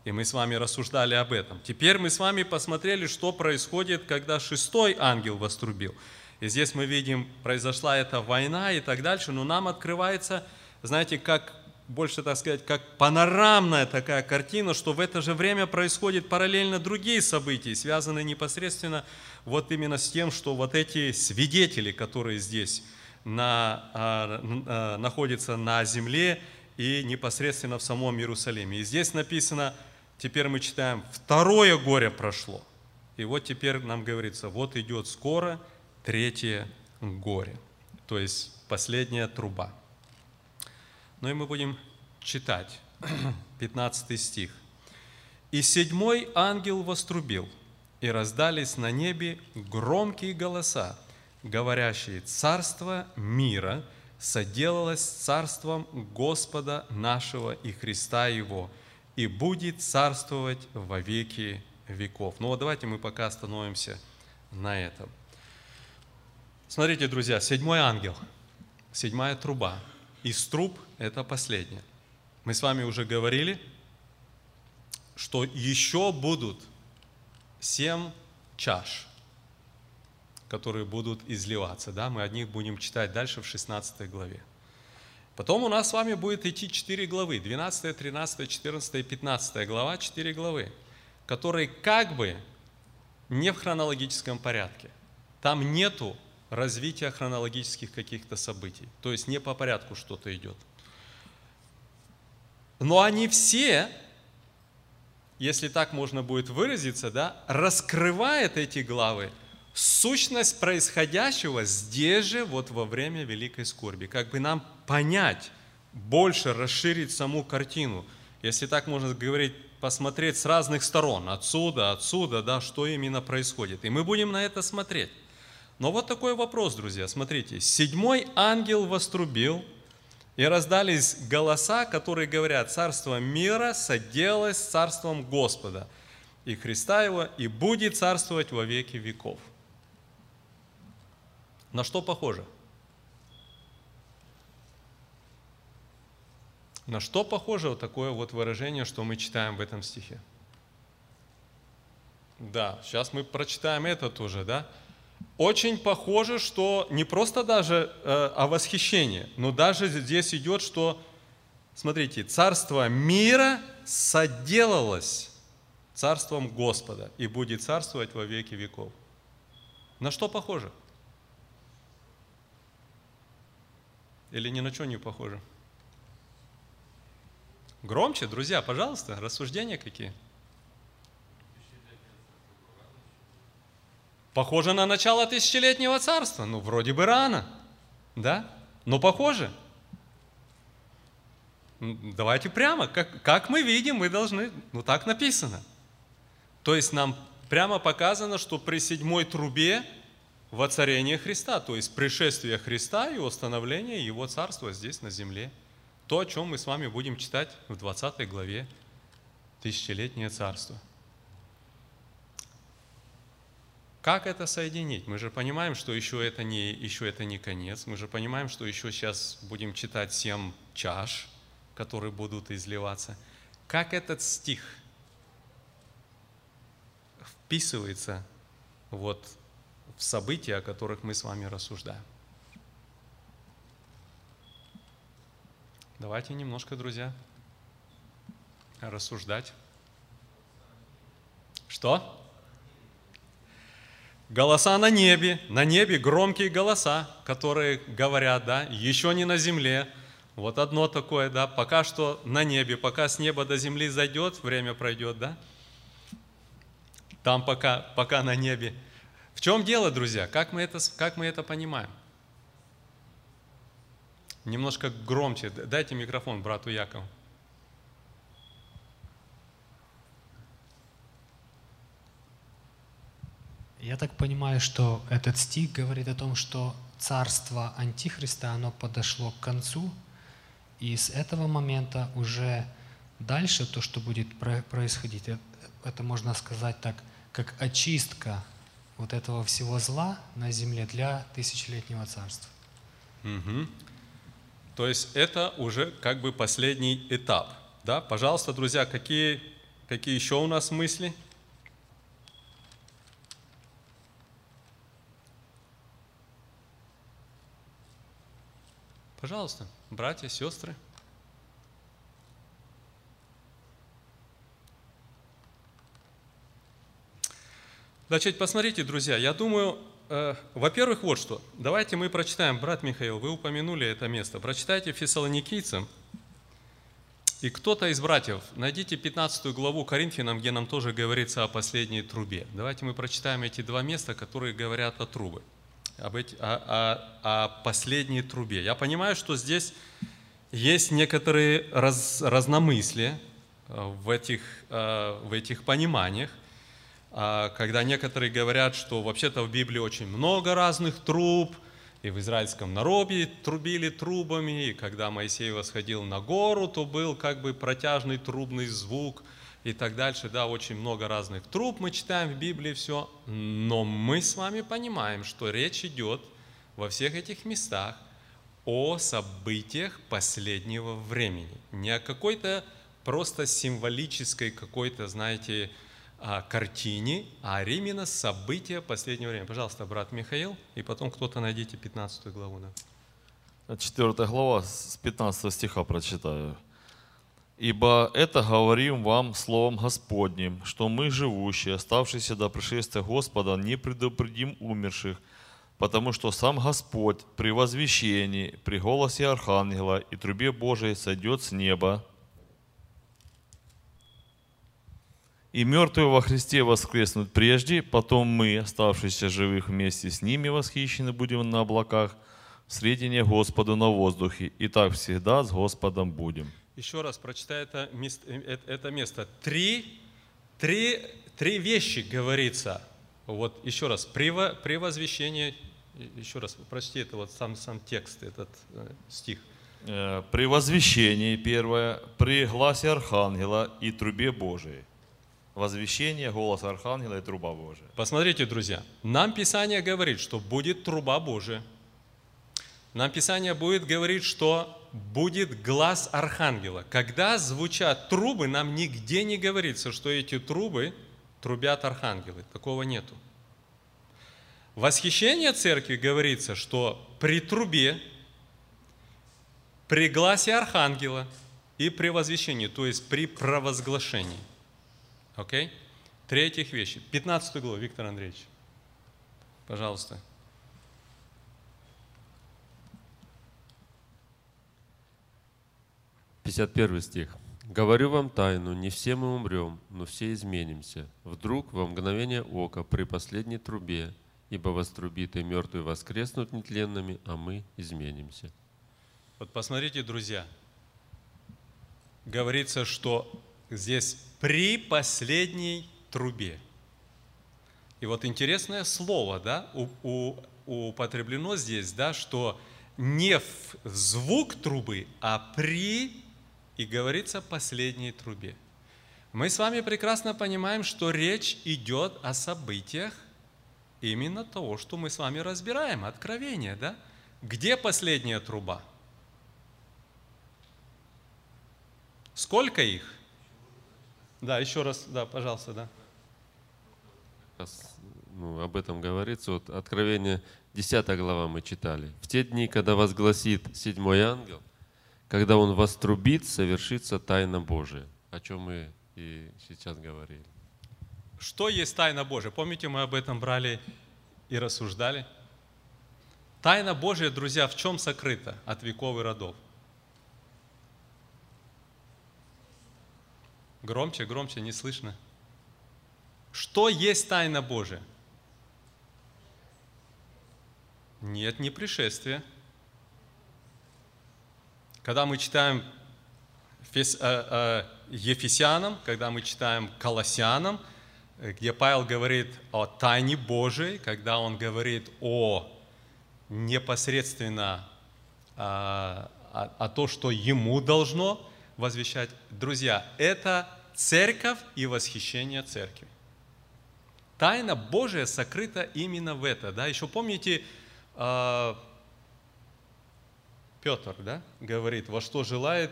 И мы с вами рассуждали об этом. Теперь мы с вами посмотрели, что происходит, когда шестой ангел вострубил. И здесь мы видим, произошла эта война и так дальше, но нам открывается, знаете, как больше, так сказать, как панорамная такая картина, что в это же время происходят параллельно другие события, связанные непосредственно вот именно с тем, что вот эти свидетели, которые здесь на, а, а, находятся на земле и непосредственно в самом Иерусалиме. И здесь написано – теперь мы читаем, второе горе прошло. И вот теперь нам говорится, вот идет скоро третье горе, то есть последняя труба. Ну и мы будем читать [CLEARS THROAT] 15 стих. «И седьмой ангел вострубил, и раздались на небе громкие голоса, говорящие, «Царство мира соделалось царством Господа нашего и Христа Его, и будет царствовать во веки веков. Ну вот давайте мы пока остановимся на этом. Смотрите, друзья, седьмой ангел, седьмая труба. Из труб это последняя. Мы с вами уже говорили, что еще будут семь чаш, которые будут изливаться. Да? Мы о них будем читать дальше в 16 главе. Потом у нас с вами будет идти 4 главы, 12, 13, 14 и 15 глава, 4 главы, которые как бы не в хронологическом порядке. Там нету развития хронологических каких-то событий, то есть не по порядку что-то идет. Но они все, если так можно будет выразиться, да, раскрывают эти главы сущность происходящего здесь же, вот во время великой скорби. Как бы нам понять, больше расширить саму картину, если так можно говорить, посмотреть с разных сторон, отсюда, отсюда, да, что именно происходит. И мы будем на это смотреть. Но вот такой вопрос, друзья, смотрите. Седьмой ангел вострубил, И раздались голоса, которые говорят, царство мира соделалось с царством Господа и Христа Его, и будет царствовать во веки веков. На что похоже? На что похоже вот такое вот выражение, что мы читаем в этом стихе? Да, сейчас мы прочитаем это тоже, да? Очень похоже, что не просто даже э, о восхищении, но даже здесь идет, что, смотрите, царство мира соделалось царством Господа и будет царствовать во веки веков. На что похоже? Или ни на что не похоже? Громче, друзья, пожалуйста, рассуждения какие? Похоже на начало тысячелетнего царства. Ну, вроде бы рано, да? Но похоже. Давайте прямо, как, как мы видим, мы должны, ну так написано. То есть нам прямо показано, что при седьмой трубе воцарение Христа, то есть пришествие Христа и установление Его Царства здесь на земле. То, о чем мы с вами будем читать в 20 главе «Тысячелетнее царство». Как это соединить? Мы же понимаем, что еще это, не, еще это не конец. Мы же понимаем, что еще сейчас будем читать семь чаш, которые будут изливаться. Как этот стих вписывается вот в события, о которых мы с вами рассуждаем. Давайте немножко, друзья, рассуждать. Что? Голоса на небе, на небе громкие голоса, которые говорят, да, еще не на земле. Вот одно такое, да, пока что на небе, пока с неба до земли зайдет, время пройдет, да. Там пока, пока на небе в чем дело, друзья? Как мы это, как мы это понимаем? Немножко громче. Дайте микрофон брату Якову. Я так понимаю, что этот стих говорит о том, что царство Антихриста, оно подошло к концу, и с этого момента уже дальше то, что будет происходить, это можно сказать так, как очистка вот этого всего зла на земле для тысячелетнего царства. Угу. То есть это уже как бы последний этап. Да? Пожалуйста, друзья, какие, какие еще у нас мысли? Пожалуйста, братья, сестры. Значит, посмотрите, друзья, я думаю, э, во-первых, вот что. Давайте мы прочитаем, брат Михаил, вы упомянули это место. Прочитайте Фессалоникийцам. И кто-то из братьев, найдите 15 главу Коринфянам, где нам тоже говорится о последней трубе. Давайте мы прочитаем эти два места, которые говорят о трубе, об эти, о, о, о последней трубе. Я понимаю, что здесь есть некоторые раз, разномыслия э, в этих, э, в этих пониманиях. А, когда некоторые говорят, что вообще-то в Библии очень много разных труб, и в израильском народе трубили трубами, и когда Моисей восходил на гору, то был как бы протяжный трубный звук и так дальше. Да, очень много разных труб мы читаем в Библии все, но мы с вами понимаем, что речь идет во всех этих местах о событиях последнего времени, не о какой-то просто символической какой-то, знаете, о картине, а именно события последнего времени. Пожалуйста, брат Михаил, и потом кто-то найдите 15 главу. Да. 4 глава, с 15 стиха прочитаю. «Ибо это говорим вам словом Господним, что мы, живущие, оставшиеся до пришествия Господа, не предупредим умерших, потому что сам Господь при возвещении, при голосе Архангела и трубе Божией сойдет с неба, И мертвые во Христе воскреснут прежде, потом мы, оставшиеся живых вместе с ними, восхищены будем на облаках, в средине Господу на воздухе, и так всегда с Господом будем. Еще раз прочитай это место. Э, это место. Три, три, три вещи говорится. Вот еще раз, возвещении, еще раз, прочти это вот сам, сам текст, этот э, стих. э, при возвещении, первое, при гласе Архангела и трубе Божией. Возвещение, голос Архангела и труба Божия. Посмотрите, друзья, нам Писание говорит, что будет труба Божия. Нам Писание будет говорить, что будет глаз Архангела. Когда звучат трубы, нам нигде не говорится, что эти трубы трубят архангелы. Такого нету. Восхищение церкви говорится, что при трубе, при гласе архангела и при возвещении, то есть при провозглашении. Окей? Третьих вещи. 15 главу, Виктор Андреевич. Пожалуйста. Пятьдесят первый стих. «Говорю вам тайну, не все мы умрем, но все изменимся. Вдруг во мгновение ока при последней трубе, ибо вострубит и мертвые воскреснут нетленными, а мы изменимся». Вот посмотрите, друзья. Говорится, что здесь при последней трубе. И вот интересное слово, да, у, у, употреблено здесь, да, что не в звук трубы, а при, и говорится, последней трубе. Мы с вами прекрасно понимаем, что речь идет о событиях именно того, что мы с вами разбираем, откровение, да? Где последняя труба? Сколько их? Да, еще раз, да, пожалуйста, да. Ну, об этом говорится. Вот Откровение 10 глава мы читали. В те дни, когда возгласит седьмой ангел, когда он вострубит, совершится тайна Божия, о чем мы и сейчас говорили. Что есть тайна Божия? Помните, мы об этом брали и рассуждали? Тайна Божия, друзья, в чем сокрыта от веков и родов? Громче, громче, не слышно. Что есть тайна Божия? Нет, не пришествие. Когда мы читаем э, э, Ефесянам, когда мы читаем Колоссянам, где Павел говорит о тайне Божией, когда он говорит о непосредственно о, о, о том, что ему должно возвещать. Друзья, это церковь и восхищение церкви. Тайна Божия сокрыта именно в это. Да? Еще помните, э, Петр да, говорит, во что желает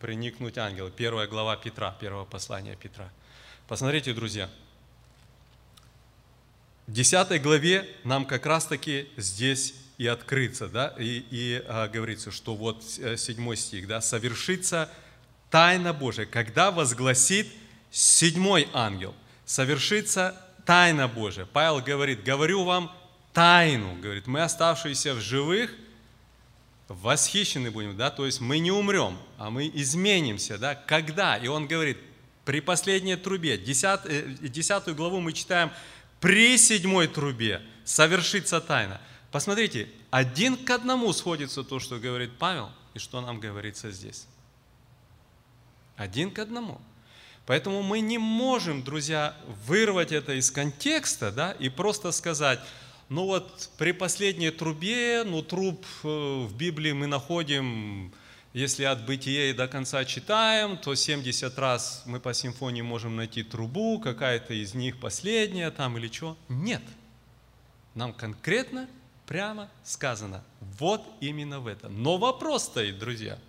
приникнуть ангел. Первая глава Петра, первое послание Петра. Посмотрите, друзья, в 10 главе нам как раз-таки здесь и открыться, да, и, и а, говорится, что вот э, седьмой стих, да, совершится тайна Божия, когда возгласит седьмой ангел, совершится тайна Божия. Павел говорит, говорю вам тайну, говорит, мы оставшиеся в живых, восхищены будем, да, то есть мы не умрем, а мы изменимся, да, когда? И он говорит, при последней трубе, э, десятую главу мы читаем, при седьмой трубе совершится тайна. Посмотрите, один к одному сходится то, что говорит Павел, и что нам говорится здесь. Один к одному. Поэтому мы не можем, друзья, вырвать это из контекста да, и просто сказать, ну вот при последней трубе, ну труб э, в Библии мы находим, если от бытия и до конца читаем, то 70 раз мы по симфонии можем найти трубу, какая-то из них последняя там или что. Нет. Нам конкретно, прямо сказано, вот именно в это. Но вопрос стоит, друзья –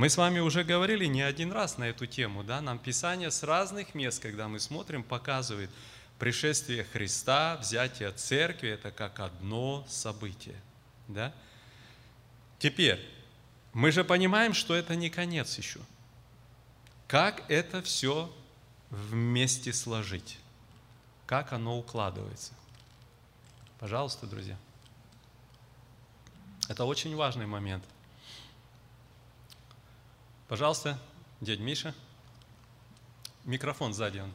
мы с вами уже говорили не один раз на эту тему, да, нам Писание с разных мест, когда мы смотрим, показывает пришествие Христа, взятие церкви, это как одно событие, да. Теперь, мы же понимаем, что это не конец еще. Как это все вместе сложить? Как оно укладывается? Пожалуйста, друзья. Это очень важный момент – Пожалуйста, дядь Миша. Микрофон сзади. Он.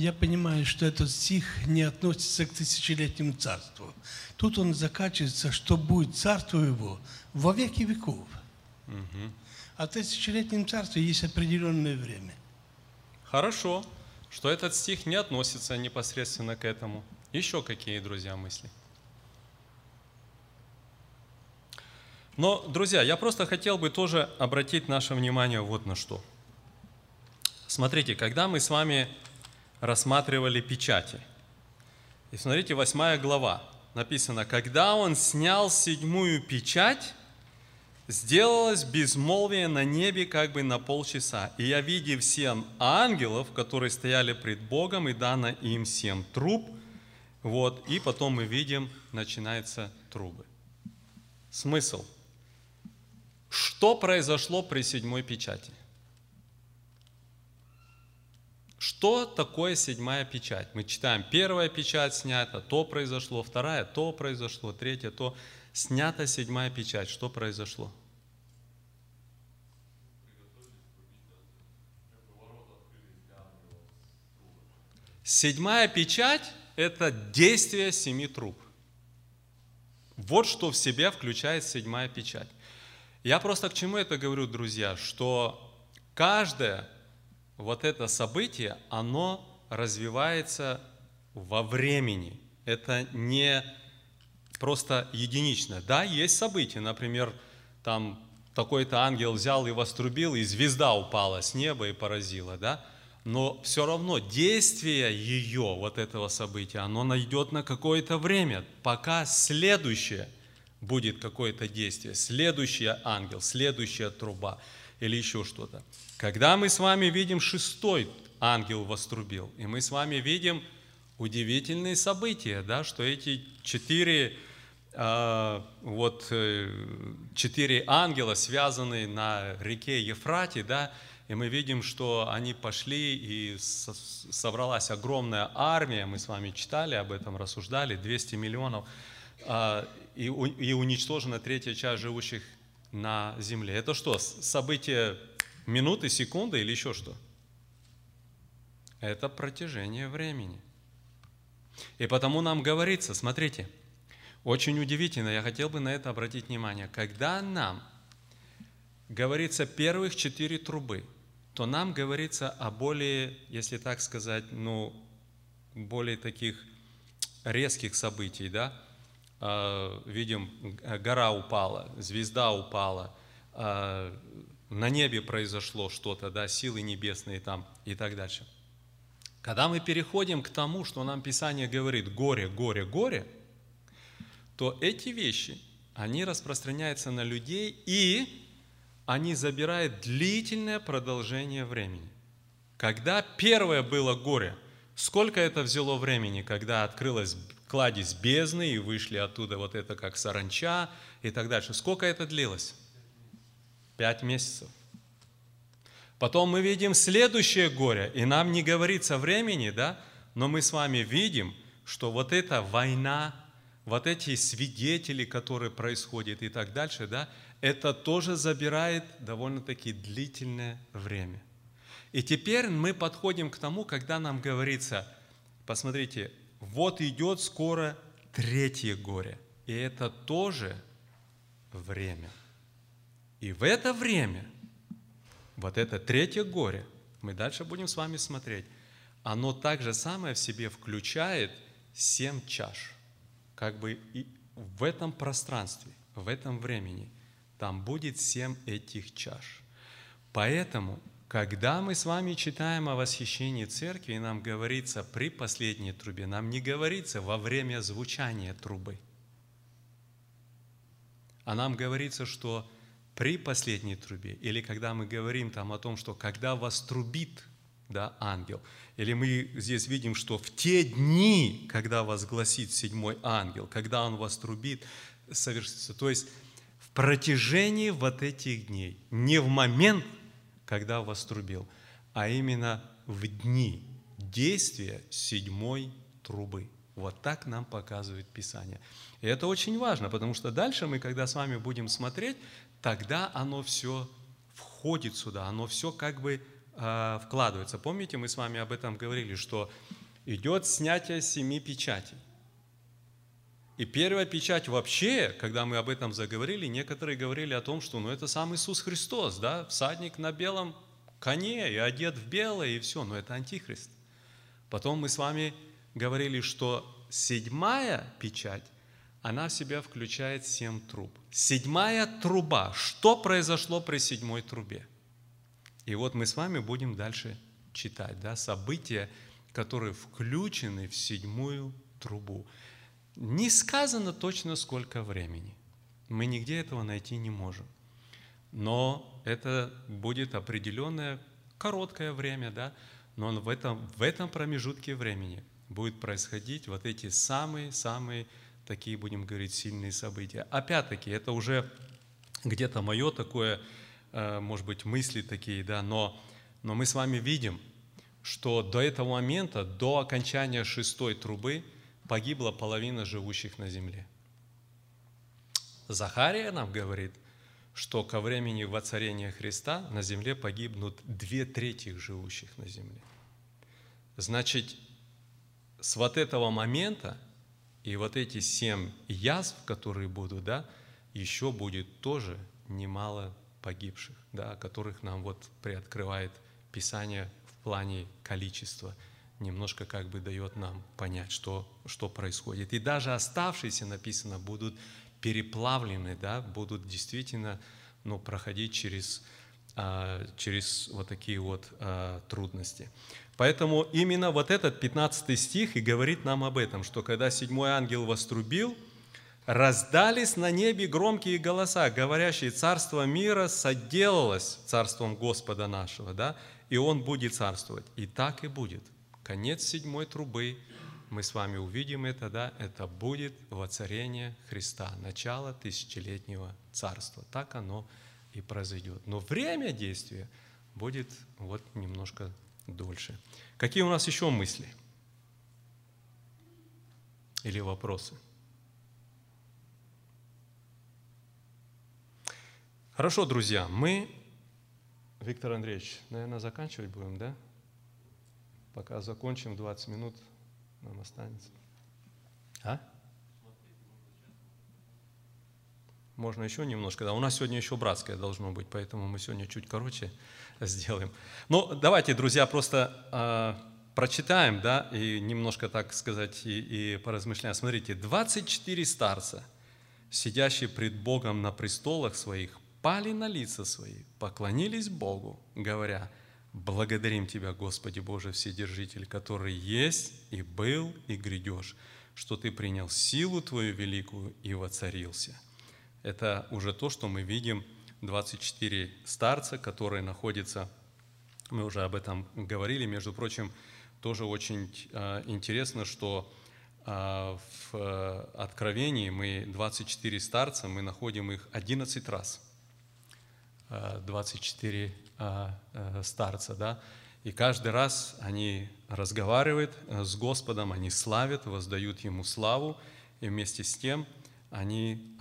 Я понимаю, что этот стих не относится к тысячелетнему царству. Тут он заканчивается, что будет царство его во веки веков. Угу. А в тысячелетнем царстве есть определенное время. Хорошо, что этот стих не относится непосредственно к этому. Еще какие, друзья, мысли? Но, друзья, я просто хотел бы тоже обратить наше внимание вот на что. Смотрите, когда мы с вами рассматривали печати, и смотрите, восьмая глава, написано, когда он снял седьмую печать, сделалось безмолвие на небе как бы на полчаса. И я видел семь ангелов, которые стояли пред Богом, и дано им семь труб. Вот, и потом мы видим, начинаются трубы. Смысл. Что произошло при седьмой печати? Что такое седьмая печать? Мы читаем, первая печать снята, то произошло, вторая, то произошло, третья, то. Снята седьмая печать. Что произошло? Седьмая печать – это действие семи труб. Вот что в себя включает седьмая печать. Я просто к чему это говорю, друзья, что каждое вот это событие, оно развивается во времени. Это не просто единичное. Да, есть события, например, там такой-то ангел взял и вострубил, и звезда упала с неба и поразила, да? но все равно действие ее, вот этого события, оно найдет на какое-то время, пока следующее будет какое-то действие, следующий ангел, следующая труба или еще что-то. Когда мы с вами видим шестой ангел вострубил, и мы с вами видим удивительные события, да, что эти четыре, э, вот, э, четыре ангела, связанные на реке Ефрате, да, и мы видим, что они пошли, и собралась огромная армия, мы с вами читали об этом, рассуждали, 200 миллионов, а, и уничтожена третья часть живущих на земле. Это что, событие минуты, секунды или еще что? Это протяжение времени. И потому нам говорится, смотрите, очень удивительно, я хотел бы на это обратить внимание, когда нам говорится первых четыре трубы – то нам говорится о более, если так сказать, ну, более таких резких событий, да, видим, гора упала, звезда упала, а, на небе произошло что-то, да, силы небесные там и так дальше. Когда мы переходим к тому, что нам Писание говорит горе, горе, горе, то эти вещи, они распространяются на людей и они забирают длительное продолжение времени. Когда первое было горе, сколько это взяло времени, когда открылась кладезь бездны и вышли оттуда вот это как саранча и так дальше. Сколько это длилось? Пять месяцев. Потом мы видим следующее горе, и нам не говорится времени, да, но мы с вами видим, что вот эта война, вот эти свидетели, которые происходят и так дальше, да, это тоже забирает довольно-таки длительное время. И теперь мы подходим к тому, когда нам говорится, посмотрите, вот идет скоро третье горе, и это тоже время. И в это время, вот это третье горе, мы дальше будем с вами смотреть, оно также самое в себе включает семь чаш, как бы и в этом пространстве, в этом времени – там будет семь этих чаш. Поэтому, когда мы с вами читаем о восхищении церкви, нам говорится при последней трубе, нам не говорится во время звучания трубы. А нам говорится, что при последней трубе, или когда мы говорим там о том, что когда вас трубит да, ангел, или мы здесь видим, что в те дни, когда возгласит седьмой ангел, когда он вас трубит, совершится. То есть протяжении вот этих дней. Не в момент, когда вострубил, а именно в дни действия седьмой трубы. Вот так нам показывает Писание. И это очень важно, потому что дальше мы, когда с вами будем смотреть, тогда оно все входит сюда, оно все как бы э, вкладывается. Помните, мы с вами об этом говорили, что идет снятие семи печатей. И первая печать вообще, когда мы об этом заговорили, некоторые говорили о том, что ну, это сам Иисус Христос, да, всадник на белом коне и одет в белое, и все, но это антихрист. Потом мы с вами говорили, что седьмая печать, она в себя включает семь труб. Седьмая труба. Что произошло при седьмой трубе? И вот мы с вами будем дальше читать да, события, которые включены в седьмую трубу. Не сказано точно сколько времени. Мы нигде этого найти не можем. Но это будет определенное короткое время, да, но в этом, в этом промежутке времени будет происходить вот эти самые-самые такие, будем говорить, сильные события. Опять-таки, это уже где-то мое такое, э, может быть, мысли такие, да, но, но мы с вами видим, что до этого момента, до окончания шестой трубы, погибла половина живущих на земле. Захария нам говорит, что ко времени воцарения Христа на земле погибнут две трети живущих на земле. Значит, с вот этого момента и вот эти семь язв, которые будут, да, еще будет тоже немало погибших, да, которых нам вот приоткрывает Писание в плане количества, немножко как бы дает нам понять, что, что происходит. И даже оставшиеся, написано, будут переплавлены, да, будут действительно ну, проходить через, а, через вот такие вот а, трудности. Поэтому именно вот этот 15 стих и говорит нам об этом, что когда седьмой ангел вострубил, раздались на небе громкие голоса, говорящие, царство мира соделалось царством Господа нашего, да, и он будет царствовать. И так и будет. Конец седьмой трубы, мы с вами увидим это, да, это будет воцарение Христа, начало тысячелетнего царства. Так оно и произойдет. Но время действия будет вот немножко дольше. Какие у нас еще мысли? Или вопросы? Хорошо, друзья, мы, Виктор Андреевич, наверное, заканчивать будем, да? Пока закончим, 20 минут нам останется. А? Можно еще немножко, да. У нас сегодня еще братское должно быть, поэтому мы сегодня чуть короче [LAUGHS] сделаем. Ну, давайте, друзья, просто э, прочитаем, да, и немножко, так сказать, и, и поразмышляем. Смотрите, 24 старца, сидящие пред Богом на престолах своих, пали на лица свои, поклонились Богу, говоря, «Благодарим Тебя, Господи Боже Вседержитель, который есть и был и грядешь, что Ты принял силу Твою великую и воцарился». Это уже то, что мы видим, 24 старца, которые находятся, мы уже об этом говорили, между прочим, тоже очень э, интересно, что э, в э, Откровении мы 24 старца, мы находим их 11 раз. 24 старца, да, и каждый раз они разговаривают с Господом, они славят, воздают Ему славу, и вместе с тем они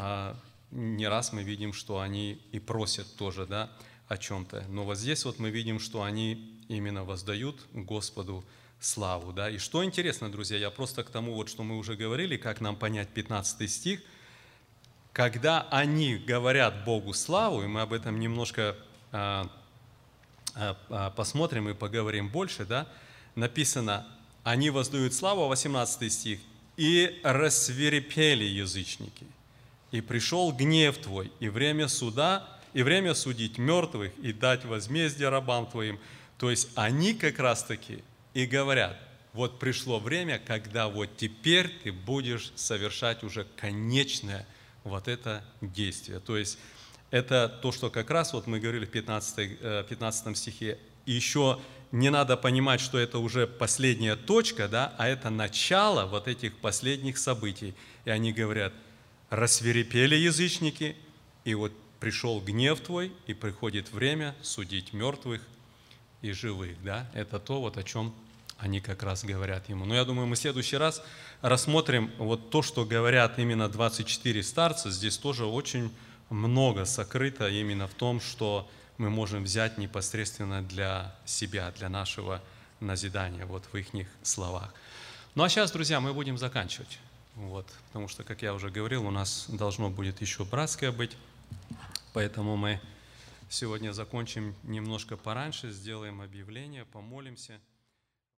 не раз мы видим, что они и просят тоже да, о чем-то. Но вот здесь вот мы видим, что они именно воздают Господу славу. Да? И что интересно, друзья, я просто к тому, вот, что мы уже говорили, как нам понять 15 стих, когда они говорят Богу славу, и мы об этом немножко а, а, а, посмотрим и поговорим больше, да, написано, они воздают славу, 18 стих, и рассверепели язычники – и пришел гнев Твой, и время суда, и время судить мертвых, и дать возмездие рабам Твоим. То есть они как раз-таки и говорят, вот пришло время, когда вот теперь ты будешь совершать уже конечное вот это действие. То есть это то, что как раз вот мы говорили в 15, 15 э, стихе, и еще не надо понимать, что это уже последняя точка, да, а это начало вот этих последних событий. И они говорят – рассверепели язычники, и вот пришел гнев твой, и приходит время судить мертвых и живых. Да? Это то, вот о чем они как раз говорят ему. Но я думаю, мы в следующий раз рассмотрим вот то, что говорят именно 24 старца. Здесь тоже очень много сокрыто именно в том, что мы можем взять непосредственно для себя, для нашего назидания, вот в их словах. Ну а сейчас, друзья, мы будем заканчивать. Вот, потому что, как я уже говорил, у нас должно будет еще братское быть, поэтому мы сегодня закончим немножко пораньше, сделаем объявление, помолимся.